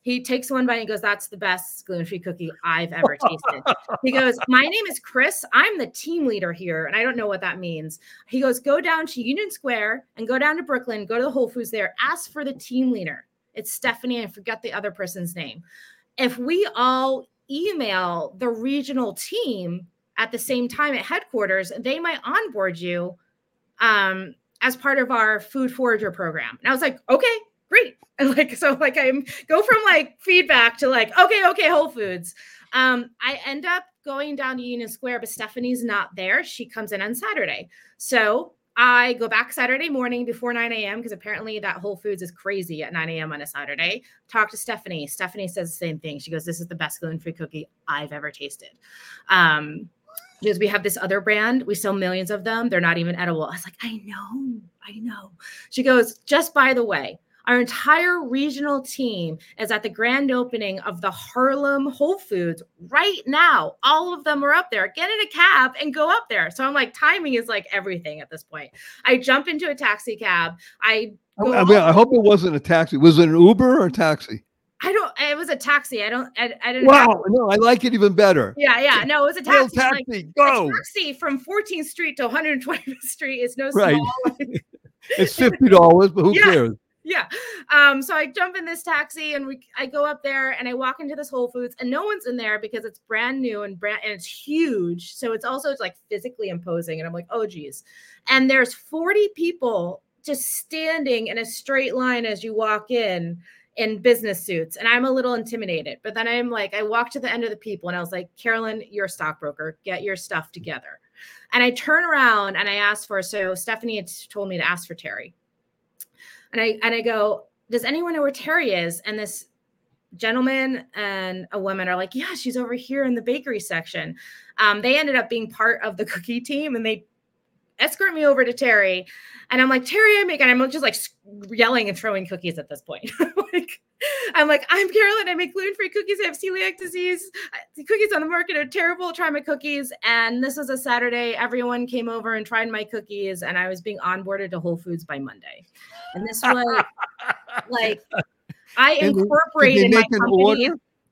He takes one bite and goes, That's the best gluten free cookie I've ever <laughs> tasted. he goes, My name is Chris. I'm the team leader here. And I don't know what that means. He goes, Go down to Union Square and go down to Brooklyn, go to the Whole Foods there, ask for the team leader. It's Stephanie. I forget the other person's name. If we all email the regional team at the same time at headquarters, they might onboard you um, as part of our food forager program. And I was like, okay, great. <laughs> And like, so like I'm go from like feedback to like, okay, okay, Whole Foods. Um, I end up going down to Union Square, but Stephanie's not there. She comes in on Saturday. So I go back Saturday morning before 9 a.m. because apparently that Whole Foods is crazy at 9 a.m. on a Saturday. Talk to Stephanie. Stephanie says the same thing. She goes, This is the best gluten free cookie I've ever tasted. Um, because we have this other brand, we sell millions of them. They're not even edible. I was like, I know, I know. She goes, Just by the way, our entire regional team is at the grand opening of the Harlem Whole Foods right now. All of them are up there. Get in a cab and go up there. So I'm like, timing is like everything at this point. I jump into a taxi cab. I I, mean, I hope it wasn't a taxi. Was it an Uber or a taxi? I don't. It was a taxi. I don't. I, I didn't. Wow. Have, no, I like it even better. Yeah, yeah. No, it was a taxi. taxi. Like, go. Taxi from 14th Street to 120th Street is no right. small. <laughs> it's fifty dollars, but who yeah. cares? yeah. Um, so I jump in this taxi and we I go up there and I walk into this Whole Foods and no one's in there because it's brand new and brand and it's huge. So it's also it's like physically imposing. And I'm like, oh geez. And there's 40 people just standing in a straight line as you walk in in business suits. And I'm a little intimidated. But then I'm like, I walk to the end of the people and I was like, Carolyn, you're a stockbroker. Get your stuff together. And I turn around and I ask for so Stephanie had told me to ask for Terry and I and I go, does anyone know where Terry is? And this gentleman and a woman are like, yeah, she's over here in the bakery section. Um, they ended up being part of the <laughs> cookie team, and they escort me over to Terry. And I'm like, Terry, I make, and I'm just like yelling and throwing cookies at this point. <laughs> like, I'm like, I'm Carolyn. I make gluten free cookies. I have celiac disease. The cookies on the market are terrible. Try my cookies. And this was a Saturday. Everyone came over and tried my cookies, and I was being onboarded to Whole Foods by Monday. And this was <laughs> like, I incorporated my company.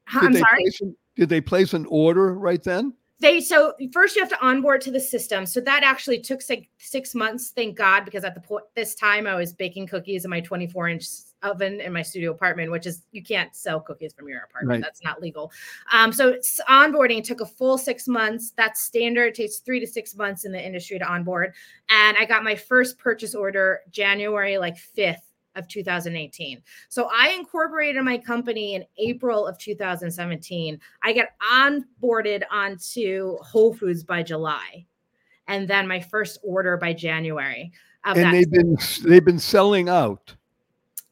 I'm sorry. An, did they place an order right then? They so first you have to onboard to the system. So that actually took six, six months thank god because at the point this time i was baking cookies in my 24 inch oven in my studio apartment which is you can't sell cookies from your apartment. Right. that's not legal. Um, so onboarding took a full six months. That's standard. It takes three to six months in the industry to onboard. And i got my first purchase order january like 5th of 2018. So I incorporated my company in April of 2017. I get onboarded onto Whole Foods by July, and then my first order by January. and they've been they've been selling out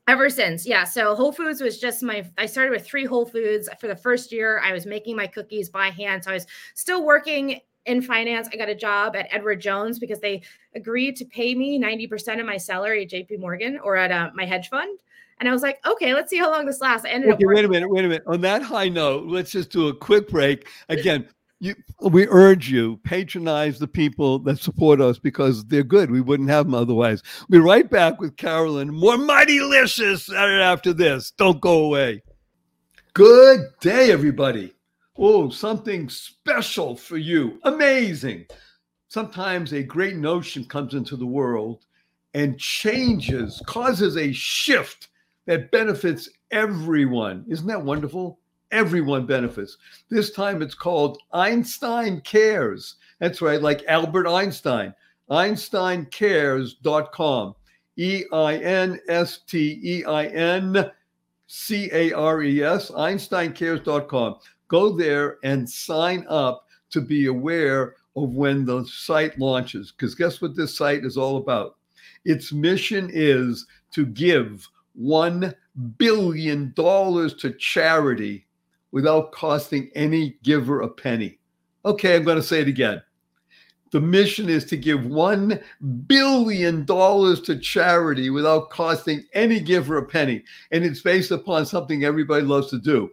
ever since yeah so whole foods was just my i started with three whole foods for the first year i was making my cookies by hand so i was still working in finance. I got a job at Edward Jones because they agreed to pay me 90% of my salary at JP Morgan or at uh, my hedge fund. And I was like, okay, let's see how long this lasts. I ended okay, up. Wait a minute, wait a minute. On that high note, let's just do a quick break. Again, you, we urge you patronize the people that support us because they're good. We wouldn't have them otherwise. We'll be right back with Carolyn. More Mightylicious after this. Don't go away. Good day, everybody. Oh, something special for you. Amazing. Sometimes a great notion comes into the world and changes, causes a shift that benefits everyone. Isn't that wonderful? Everyone benefits. This time it's called Einstein Cares. That's right, like Albert Einstein. EinsteinCares.com. E I N S T E I N C A R E S, EinsteinCares.com go there and sign up to be aware of when the site launches. Because guess what this site is all about? Its mission is to give $1 billion to charity without costing any giver a penny. Okay, I'm going to say it again. The mission is to give $1 billion to charity without costing any giver a penny. And it's based upon something everybody loves to do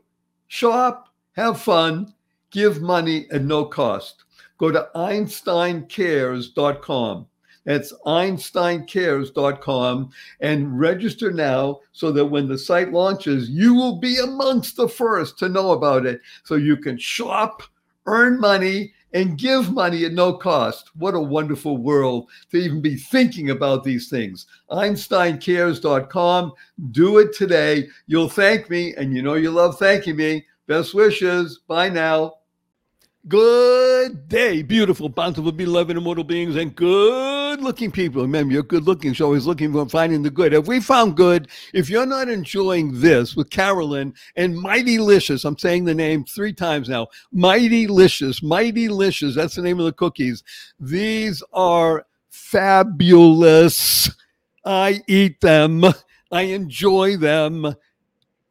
shop, have fun, give money at no cost. Go to EinsteinCares.com. That's einsteincares.com and register now so that when the site launches, you will be amongst the first to know about it. So you can shop, earn money, and give money at no cost. What a wonderful world to even be thinking about these things. EinsteinCares.com. Do it today. You'll thank me, and you know you love thanking me. Best wishes. Bye now. Good day, beautiful, bountiful, beloved, immortal beings, and good looking people. Remember, you're good looking, so always looking for finding the good. If we found good, if you're not enjoying this with Carolyn and Mightylicious, I'm saying the name three times now Mightylicious, Mighty Licious, that's the name of the cookies. These are fabulous. I eat them, I enjoy them.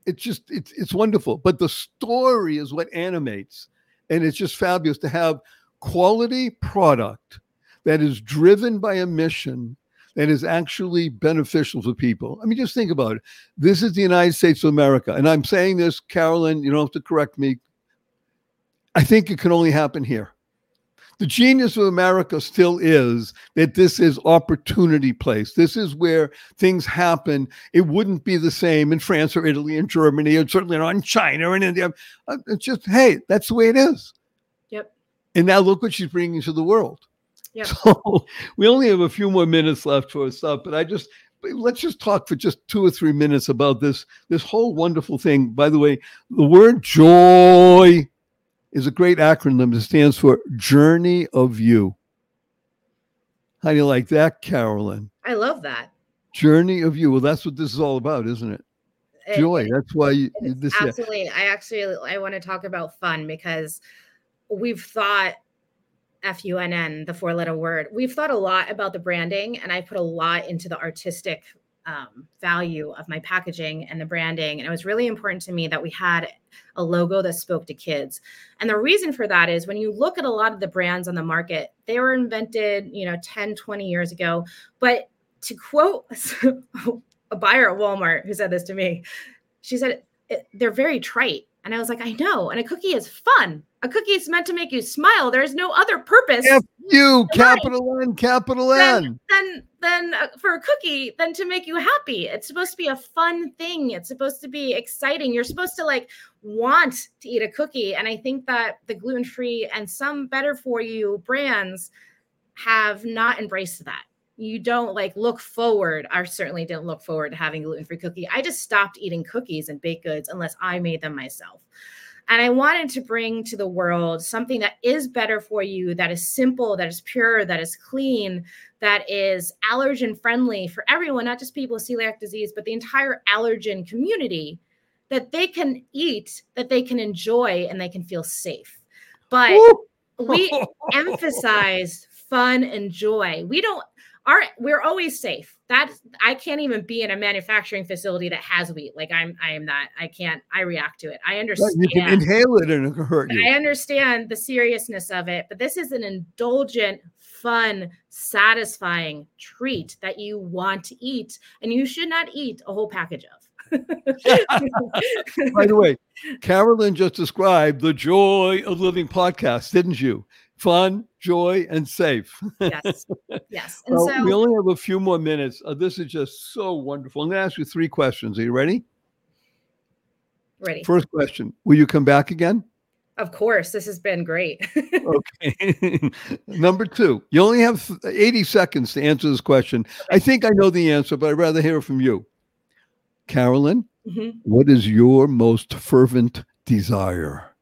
It's just, it's, it's wonderful. But the story is what animates and it's just fabulous to have quality product that is driven by a mission that is actually beneficial to people. I mean, just think about it. This is the United States of America. And I'm saying this, Carolyn, you don't have to correct me. I think it can only happen here. The genius of America still is that this is opportunity place. This is where things happen. It wouldn't be the same in France or Italy and Germany, and certainly not in China and India. Uh, it's just, hey, that's the way it is. Yep. And now look what she's bringing to the world. Yep. <laughs> So we only have a few more minutes left for stuff, but I just let's just talk for just two or three minutes about this this whole wonderful thing. By the way, the word joy is a great acronym that stands for Journey of You. How do you like that, Carolyn? I love that. Journey of You. Well, that's what this is all about, isn't it? It- Joy. That's why you, this. yeah. absolutely. I actually I want to talk about fun because we've thought F U N N, the four letter word. We've thought a lot about the branding, and I put a lot into the artistic um, value of my packaging and the branding. And it was really important to me that we had a logo that spoke to kids. And the reason for that is when you look at a lot of the brands on the market, they were invented, you know, 10, 20 years ago. But to quote <laughs> a buyer at Walmart who said this to me, she said, they're very trite. And I was like, I know. And a cookie is fun. A cookie is meant to make you smile. There's no other purpose F you, capital N, capital N. Then, than uh, for a cookie then to make you happy. It's supposed to be a fun thing. It's supposed to be exciting. You're supposed to like want to eat a cookie. And I think that the gluten free and some better for you brands have not embraced that. You don't like look forward. I certainly didn't look forward to having gluten free cookie. I just stopped eating cookies and baked goods unless I made them myself. And I wanted to bring to the world something that is better for you, that is simple, that is pure, that is clean, that is allergen friendly for everyone, not just people with celiac disease, but the entire allergen community that they can eat, that they can enjoy, and they can feel safe. But we <laughs> emphasize fun and joy. We don't our we're always safe. That I can't even be in a manufacturing facility that has wheat. Like I'm I am not. I can't I react to it. I understand. You can inhale it and it hurt I understand the seriousness of it, but this is an indulgent, fun, satisfying treat that you want to eat, and you should not eat a whole package of. <laughs> By the way, <laughs> Carolyn just described the joy of living podcast, didn't you? Fun, joy, and safe. yes, <laughs> yes. And Well, so, we only have a few more minutes. Uh, this is just so wonderful. I'm going to ask you three questions. Are you ready? ready. First question Will you come back again? Of course, this has been great. <laughs> Okay. <laughs> Number two, you only have 80 seconds to answer this question. I think I know the answer, but I'd rather hear it from you. Carolyn, Mhm. what is your most fervent desire?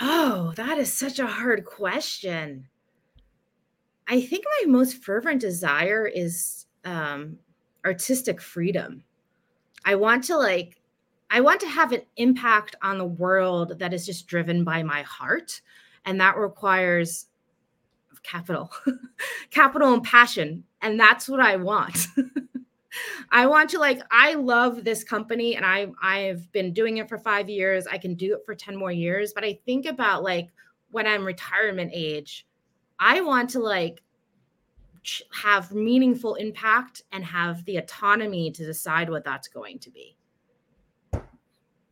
Oh, that is such a hard question. I think my most fervent desire is um, artistic freedom. I want to like, I want to have an impact on the world that is just driven by my heart, and that requires capital, <laughs> capital and passion, and that's what I want. <laughs> I want to like I love this company and I I've been doing it for 5 years. I can do it for 10 more years, but I think about like when I'm retirement age, I want to like have meaningful impact and have the autonomy to decide what that's going to be.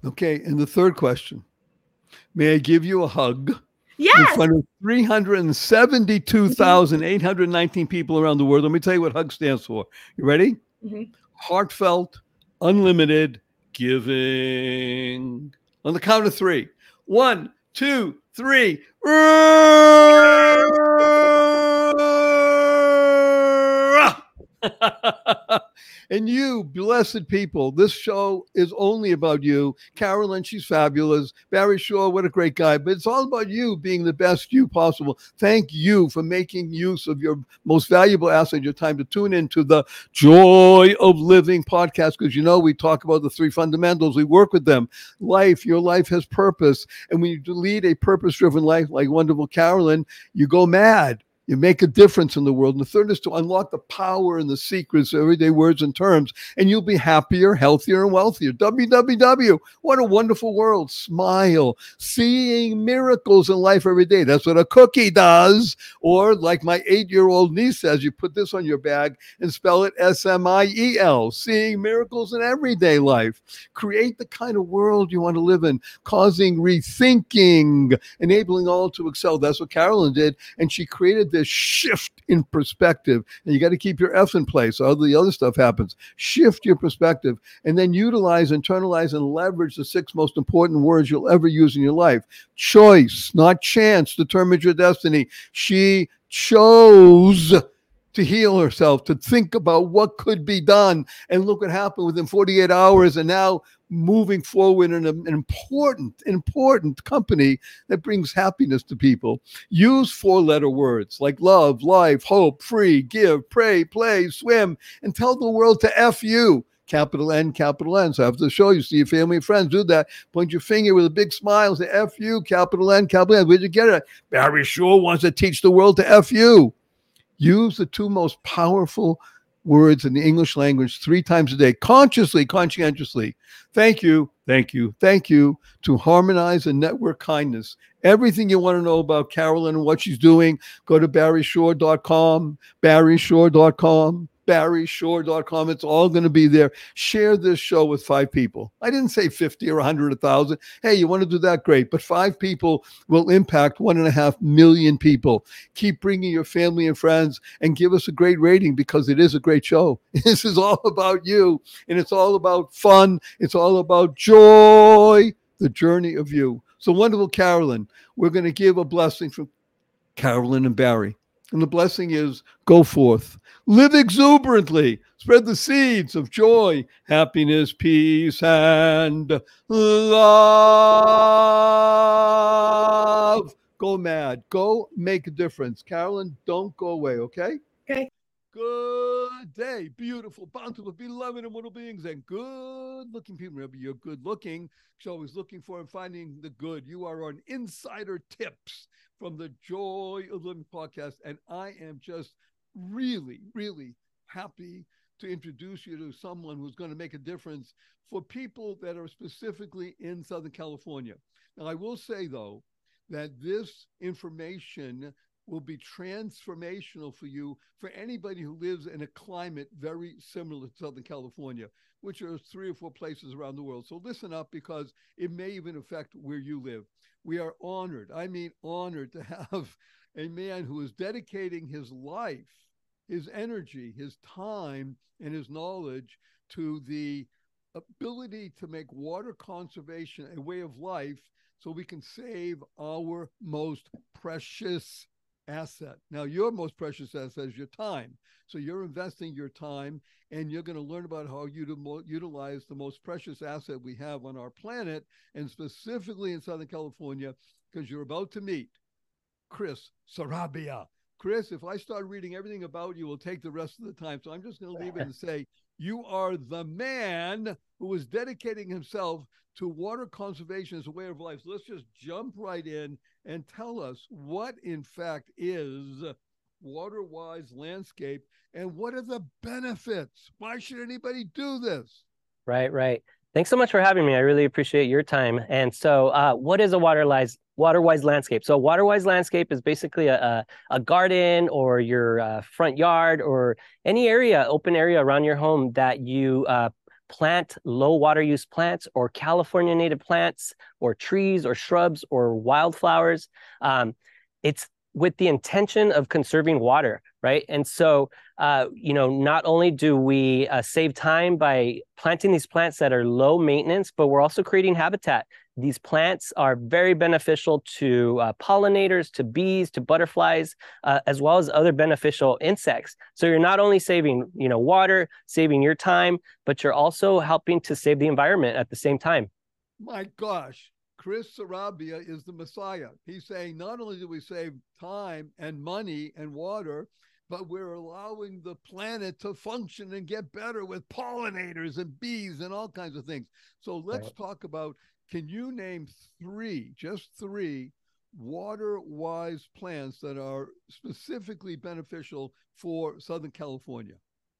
Okay. And the third question May I give you a hug Yes. in front of 372,819 people around the world. Let me tell you what HUG stands for. You ready? Mhm. Heartfelt, unlimited giving. On the count of three. One, two, three. <laughs> <laughs> and you, blessed people, this show is only about you. Carolyn, she's fabulous. Barry Shore, what a great guy. But it's all about you being the best you possible. Thank you for making use of your most valuable asset, your time to tune into the Joy of Living podcast. Because you know, we talk about the three fundamentals, we work with them. Life, your life has purpose. And when you lead a purpose driven life like wonderful Carolyn, you go mad. You make a difference in the world. And the third is to unlock the power and the secrets of everyday words and terms, and you'll be happier, healthier, and wealthier. www. What a wonderful world. Smile. Seeing miracles in life every day. That's what a cookie does. Or, like my eight year old niece says, you put this on your bag and spell it S M I E L. Seeing miracles in everyday life. Create the kind of world you want to live in, causing rethinking, enabling all to excel. That's what Carolyn did. And she created this shift in perspective. And you got to keep your F in place. All the other stuff happens. Shift your perspective and then utilize, internalize, and leverage the six most important words you'll ever use in your life. Choice, not chance, determines your destiny. She chose to heal herself, to think about what could be done. And look what happened within 48 hours. And now moving forward in an important, important company that brings happiness to people. Use four letter words like love, life, hope, free, give, pray, play, swim, and tell the world to F you. Capital N, capital N. So after the show, you see your family and friends do that. Point your finger with a big smile, and say F you, capital N, capital N. Where'd you get it? Barry Shore wants to teach the world to F you. Use the two most powerful words in the English language three times a day, consciously, conscientiously. Thank you, thank you, thank you to harmonize and network kindness. Everything you want to know about Carolyn and what she's doing, go to barryshore.com, barryshore.com, barryshore.com. It's all going to be there. Share this show with five people. I didn't say 50 or 100 or 1,000. Hey, you want to do that? Great. But five people will impact one and a half million people. Keep bringing your family and friends and give us a great rating because it is a great show. <laughs> This is all about you and it's all about fun. It's all about joy, the journey of you. So, wonderful Carolyn, we're going to give a blessing from Carolyn and Barry. And the blessing is go forth, live exuberantly, spread the seeds of joy, happiness, peace, and love. Go mad. Go make a difference. Carolyn, don't go away, okay? Okay. Good day, beautiful, bountiful, beloved, immortal beings, and good looking people. Remember, you're good looking. So always looking for and finding the good. You are on insider tips from the Joy of Living podcast. And I am just really, really happy to introduce you to someone who's going to make a difference for people that are specifically in Southern California. Now, I will say, though, that this information will be transformational for you for anybody who lives in a climate very similar to Southern California, which are three or four places around the world. So listen up because it may even affect where you live. We are honored, I mean, honored to have a man who is dedicating his life, his energy, his time, and his knowledge to the ability to make water conservation a way of life so we can save our most precious asset. Now, your most precious asset is your time. So you're investing your time and you're going to learn about how you to utilize the most precious asset we have on our planet and specifically in Southern California because you're about to meet Chris Sarabia. Chris, if I start reading everything about you, will take the rest of the time. So I'm just going to leave it and say you are the man who is dedicating himself to water conservation as a way of life. So let's just jump right in and tell us what, in fact, is water wise landscape and what are the benefits? Why should anybody do this? Right, right. Thanks so much for having me. I really appreciate your time. And so, uh, what is a water-wise, water-wise landscape? So, a water-wise landscape is basically a, a, a garden or your uh, front yard or any area, open area around your home that you uh, plant low water use plants or California native plants or trees or shrubs or wildflowers. Um, it's with the intention of conserving water, right? And so, uh, you know, not only do we uh, save time by planting these plants that are low maintenance, but we're also creating habitat. These plants are very beneficial to uh, pollinators, to bees, to butterflies, uh, as well as other beneficial insects. So you're not only saving, you know, water, saving your time, but you're also helping to save the environment at the same time. My gosh, Chris Sarabia is the Messiah. He's saying not only do we save time and money and water, but we're allowing the planet to function and get better with pollinators and bees and all kinds of things. So let's right. talk about can you name three, just three, water wise plants that are specifically beneficial for Southern California?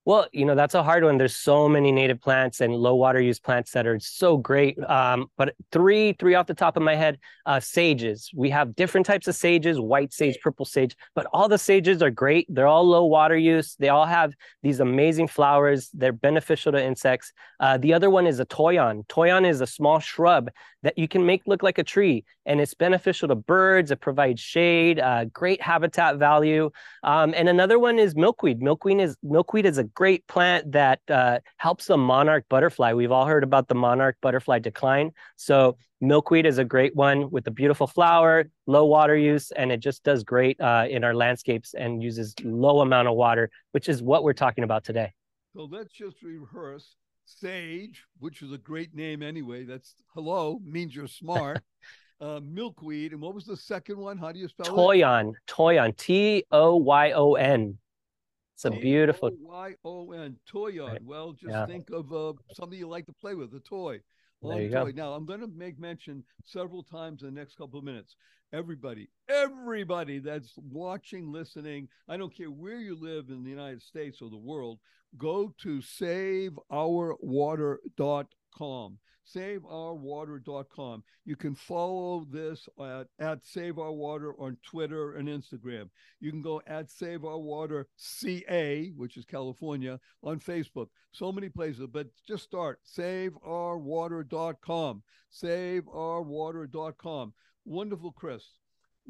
Well, you know, that's a hard one. There's so many native plants and low water use plants that are so great. Um, but three, three off the top of my head, uh, sages. We have different types of sages, white sage, purple sage, but all the sages are great. They're all low water use. They all have these amazing flowers. They're beneficial to insects. Uh, the other one is a toyon. Toyon is a small shrub that you can make look like a tree, and it's beneficial to birds. It provides shade, uh, great habitat value. Um, and another one is milkweed. Milkweed is milkweed is a great plant that uh, helps the monarch butterfly. We've all heard about the monarch butterfly decline. So milkweed is a great one with a beautiful flower, low water use, and it just does great uh, in our landscapes and uses low amount of water, which is what we're talking about today. So let's just rehearse. Sage, which is a great name anyway. That's hello means you're smart. <laughs> uh, milkweed, and what was the second one? How do you spell it? Toyon, it? Toyon, T O Y O N. T O Y O N. It's a beautiful Y O N toy Right. Well, just yeah. think of uh, something you like to play with, a toy. You toy. Go. Now, I'm going to make mention several times in the next couple of minutes. Everybody, everybody that's watching, listening, I don't care where you live in the United States or the world, go to saveourwater.com saveourwater.com. You can follow this at, at Save Our Water on Twitter and Instagram. You can go at Save Our Water CA, which is California, on Facebook. So many places, but just start saveourwater.com. Saveourwater.com. Wonderful, Chris.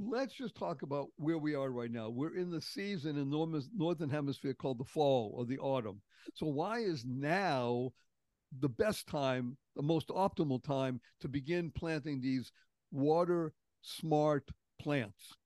Let's just talk about where we are right now. We're in the season in the northern hemisphere called the fall or the autumn. So why is now the best time, the most optimal time to begin planting these water smart plants.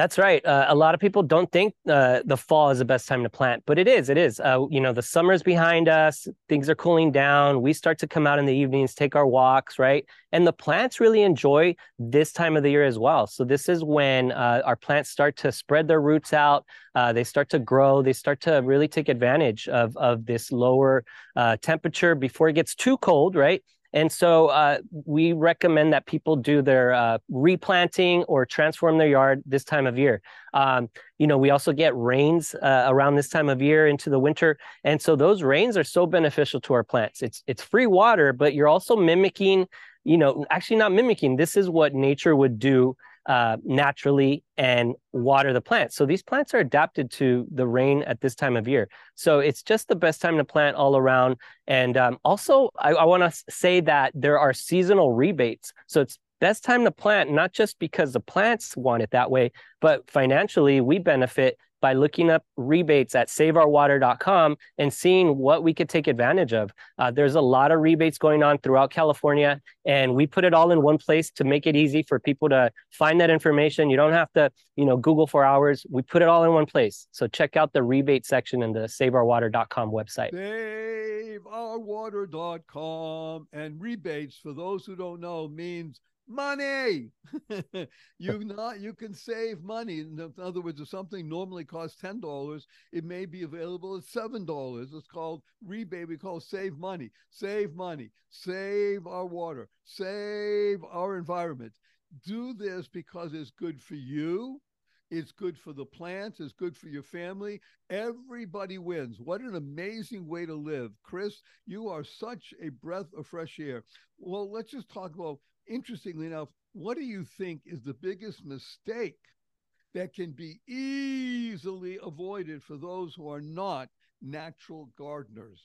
That's right. Uh, a lot of people don't think uh, the fall is the best time to plant, but it is. It is. Uh, you know, the summer's behind us. Things are cooling down. We start to come out in the evenings, take our walks, right? And the plants really enjoy this time of the year as well. So this is when uh, our plants start to spread their roots out. Uh, they start to grow. They start to really take advantage of of this lower uh, temperature before it gets too cold, right? And so uh, we recommend that people do their uh, replanting or transform their yard this time of year. Um, you know, we also get rains uh, around this time of year into the winter, and so those rains are so beneficial to our plants. It's it's free water, but you're also mimicking. You know, actually not mimicking. This is what nature would do uh, naturally and water the plants. So these plants are adapted to the rain at this time of year. So it's just the best time to plant all around. And um, also, I, I want to say that there are seasonal rebates. So it's best time to plant, not just because the plants want it that way, but financially we benefit by looking up rebates at saveourwater.com and seeing what we could take advantage of. Uh, there's a lot of rebates going on throughout California, and we put it all in one place to make it easy for people to find that information. You don't have to, you know, Google for hours. We put it all in one place. So check out the rebate section in the saveourwater.com website. Saveourwater.com and rebates for those who don't know means money. <laughs> you not you can save money. In other words, if something normally costs ten dollars, it may be available at seven dollars. It's called rebate. We call save money. Save money. Save our water. Save our environment. Do this because it's good for you. It's good for the plants. It's good for your family. Everybody wins. What an amazing way to live. Chris, you are such a breath of fresh air. Well, let's just talk about interestingly enough, what do you think is the biggest mistake that can be easily avoided for those who are not natural gardeners?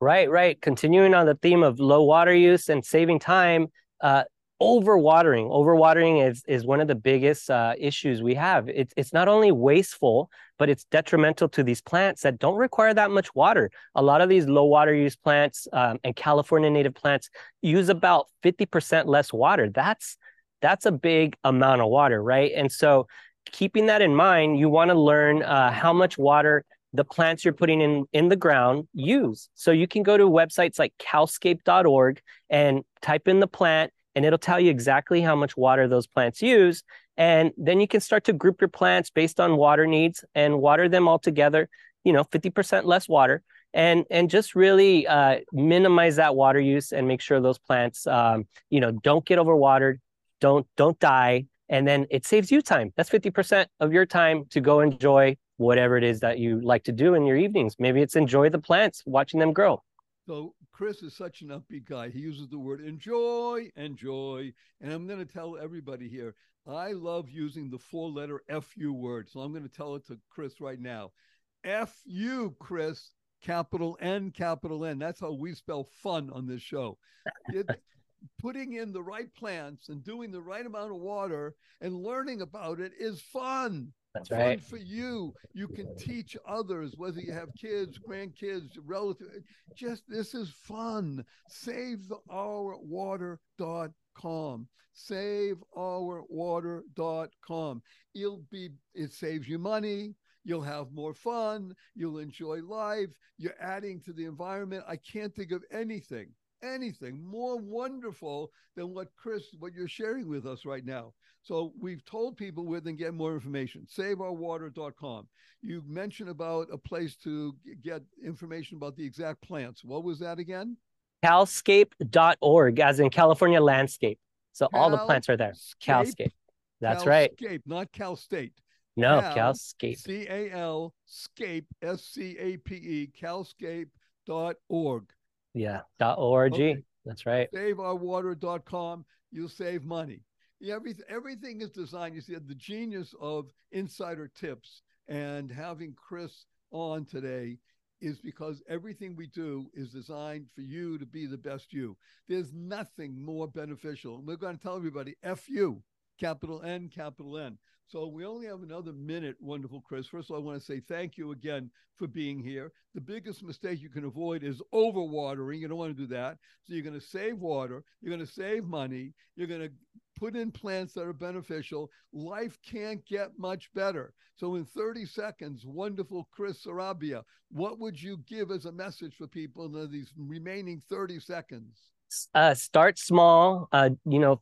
Right, right. Continuing on the theme of low water use and saving time, uh, overwatering. Overwatering is is one of the biggest uh, issues we have. It's it's not only wasteful, but it's detrimental to these plants that don't require that much water. A lot of these low water use plants um, and California native plants use about fifty percent less water. That's that's a big amount of water, right? And so, keeping that in mind, you want to learn uh, how much water the plants you're putting in in the ground use. So you can go to websites like calscape.org and type in the plant and it'll tell you exactly how much water those plants use. And then you can start to group your plants based on water needs and water them all together, you know, 50% less water and and just really uh, minimize that water use and make sure those plants um, you know don't get overwatered don't don't die and then it saves you time. That's 50% of your time to go enjoy whatever it is that you like to do in your evenings. Maybe it's enjoy the plants watching them grow so Chris is such an upbeat guy. He uses the word enjoy, enjoy. And I'm going to tell everybody here, I love using the four letter FU word. So I'm going to tell it to Chris right now. FU, Chris, capital N, capital N. That's how we spell fun on this show. It, putting in the right plants and doing the right amount of water and learning about it is fun. That's fun right. for you. You can teach others, whether you have kids, grandkids, relatives. Just this is fun. Save the hour water.com. Save SaveOurWater.com. SaveOurWater.com. It'll be. It saves you money. You'll have more fun. You'll enjoy life. You're adding to the environment. I can't think of anything, anything more wonderful than what Chris, what you're sharing with us right now. So we've told people where they can get more information. SaveOurWater.com. You mentioned about a place to get information about the exact plants. What was that again? Calscape.org, as in California landscape. So all the plants are there. Calscape. That's right. Calscape, not Cal State. No, Cal, Calscape. C A L Scape, S C A P E, calscape.org. Yeah. Dot .org. Okay. That's right. SaveOurWater.com. You'll save money. Yeah, everything, everything is designed. You see, the genius of insider tips and having Chris on today is because everything we do is designed for you to be the best you. There's nothing more beneficial. We're going to tell everybody F you, capital N, capital N. So we only have another minute, wonderful Chris. First of all, I want to say thank you again for being here. The biggest mistake you can avoid is overwatering. You don't want to do that. So you're going to save water, you're going to save money, you're going to put in plants that are beneficial. Life can't get much better. So in 30 seconds, wonderful Chris Sarabia, what would you give as a message for people in these remaining 30 seconds? Uh, start small. Uh, you know,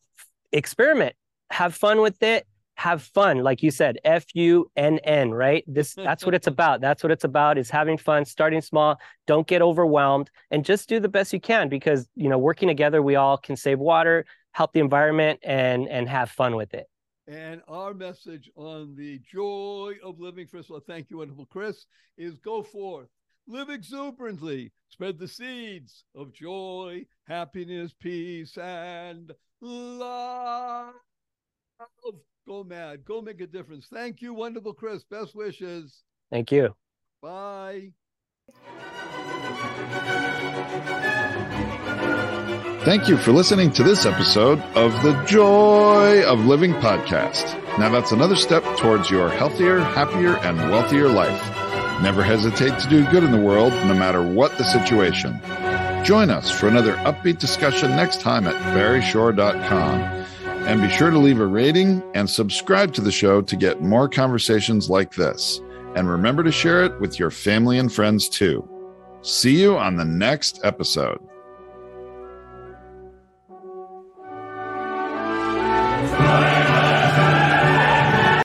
experiment. Have fun with it have fun like you said f u n n right? This <laughs> that's what it's about. That's what it's about is having fun starting small don't get overwhelmed and just do the best you can because you know working together we all can save water help the environment and and have fun with it. And our message on the joy of living first of all thank you wonderful chris is go forth live exuberantly spread the seeds of joy happiness peace and love Go mad. Go make a difference. Thank you, wonderful Chris. Best wishes. Thank you. Bye. Thank you for listening to this episode of the Joy of Living podcast. Now that's another step towards your healthier, happier, and wealthier life. Never hesitate to do good in the world, no matter what the situation. Join us for another upbeat discussion next time at barryshore.com. And be sure to leave a rating and subscribe to the show to get more conversations like this. And remember to share it with your family and friends too. See you on the next episode.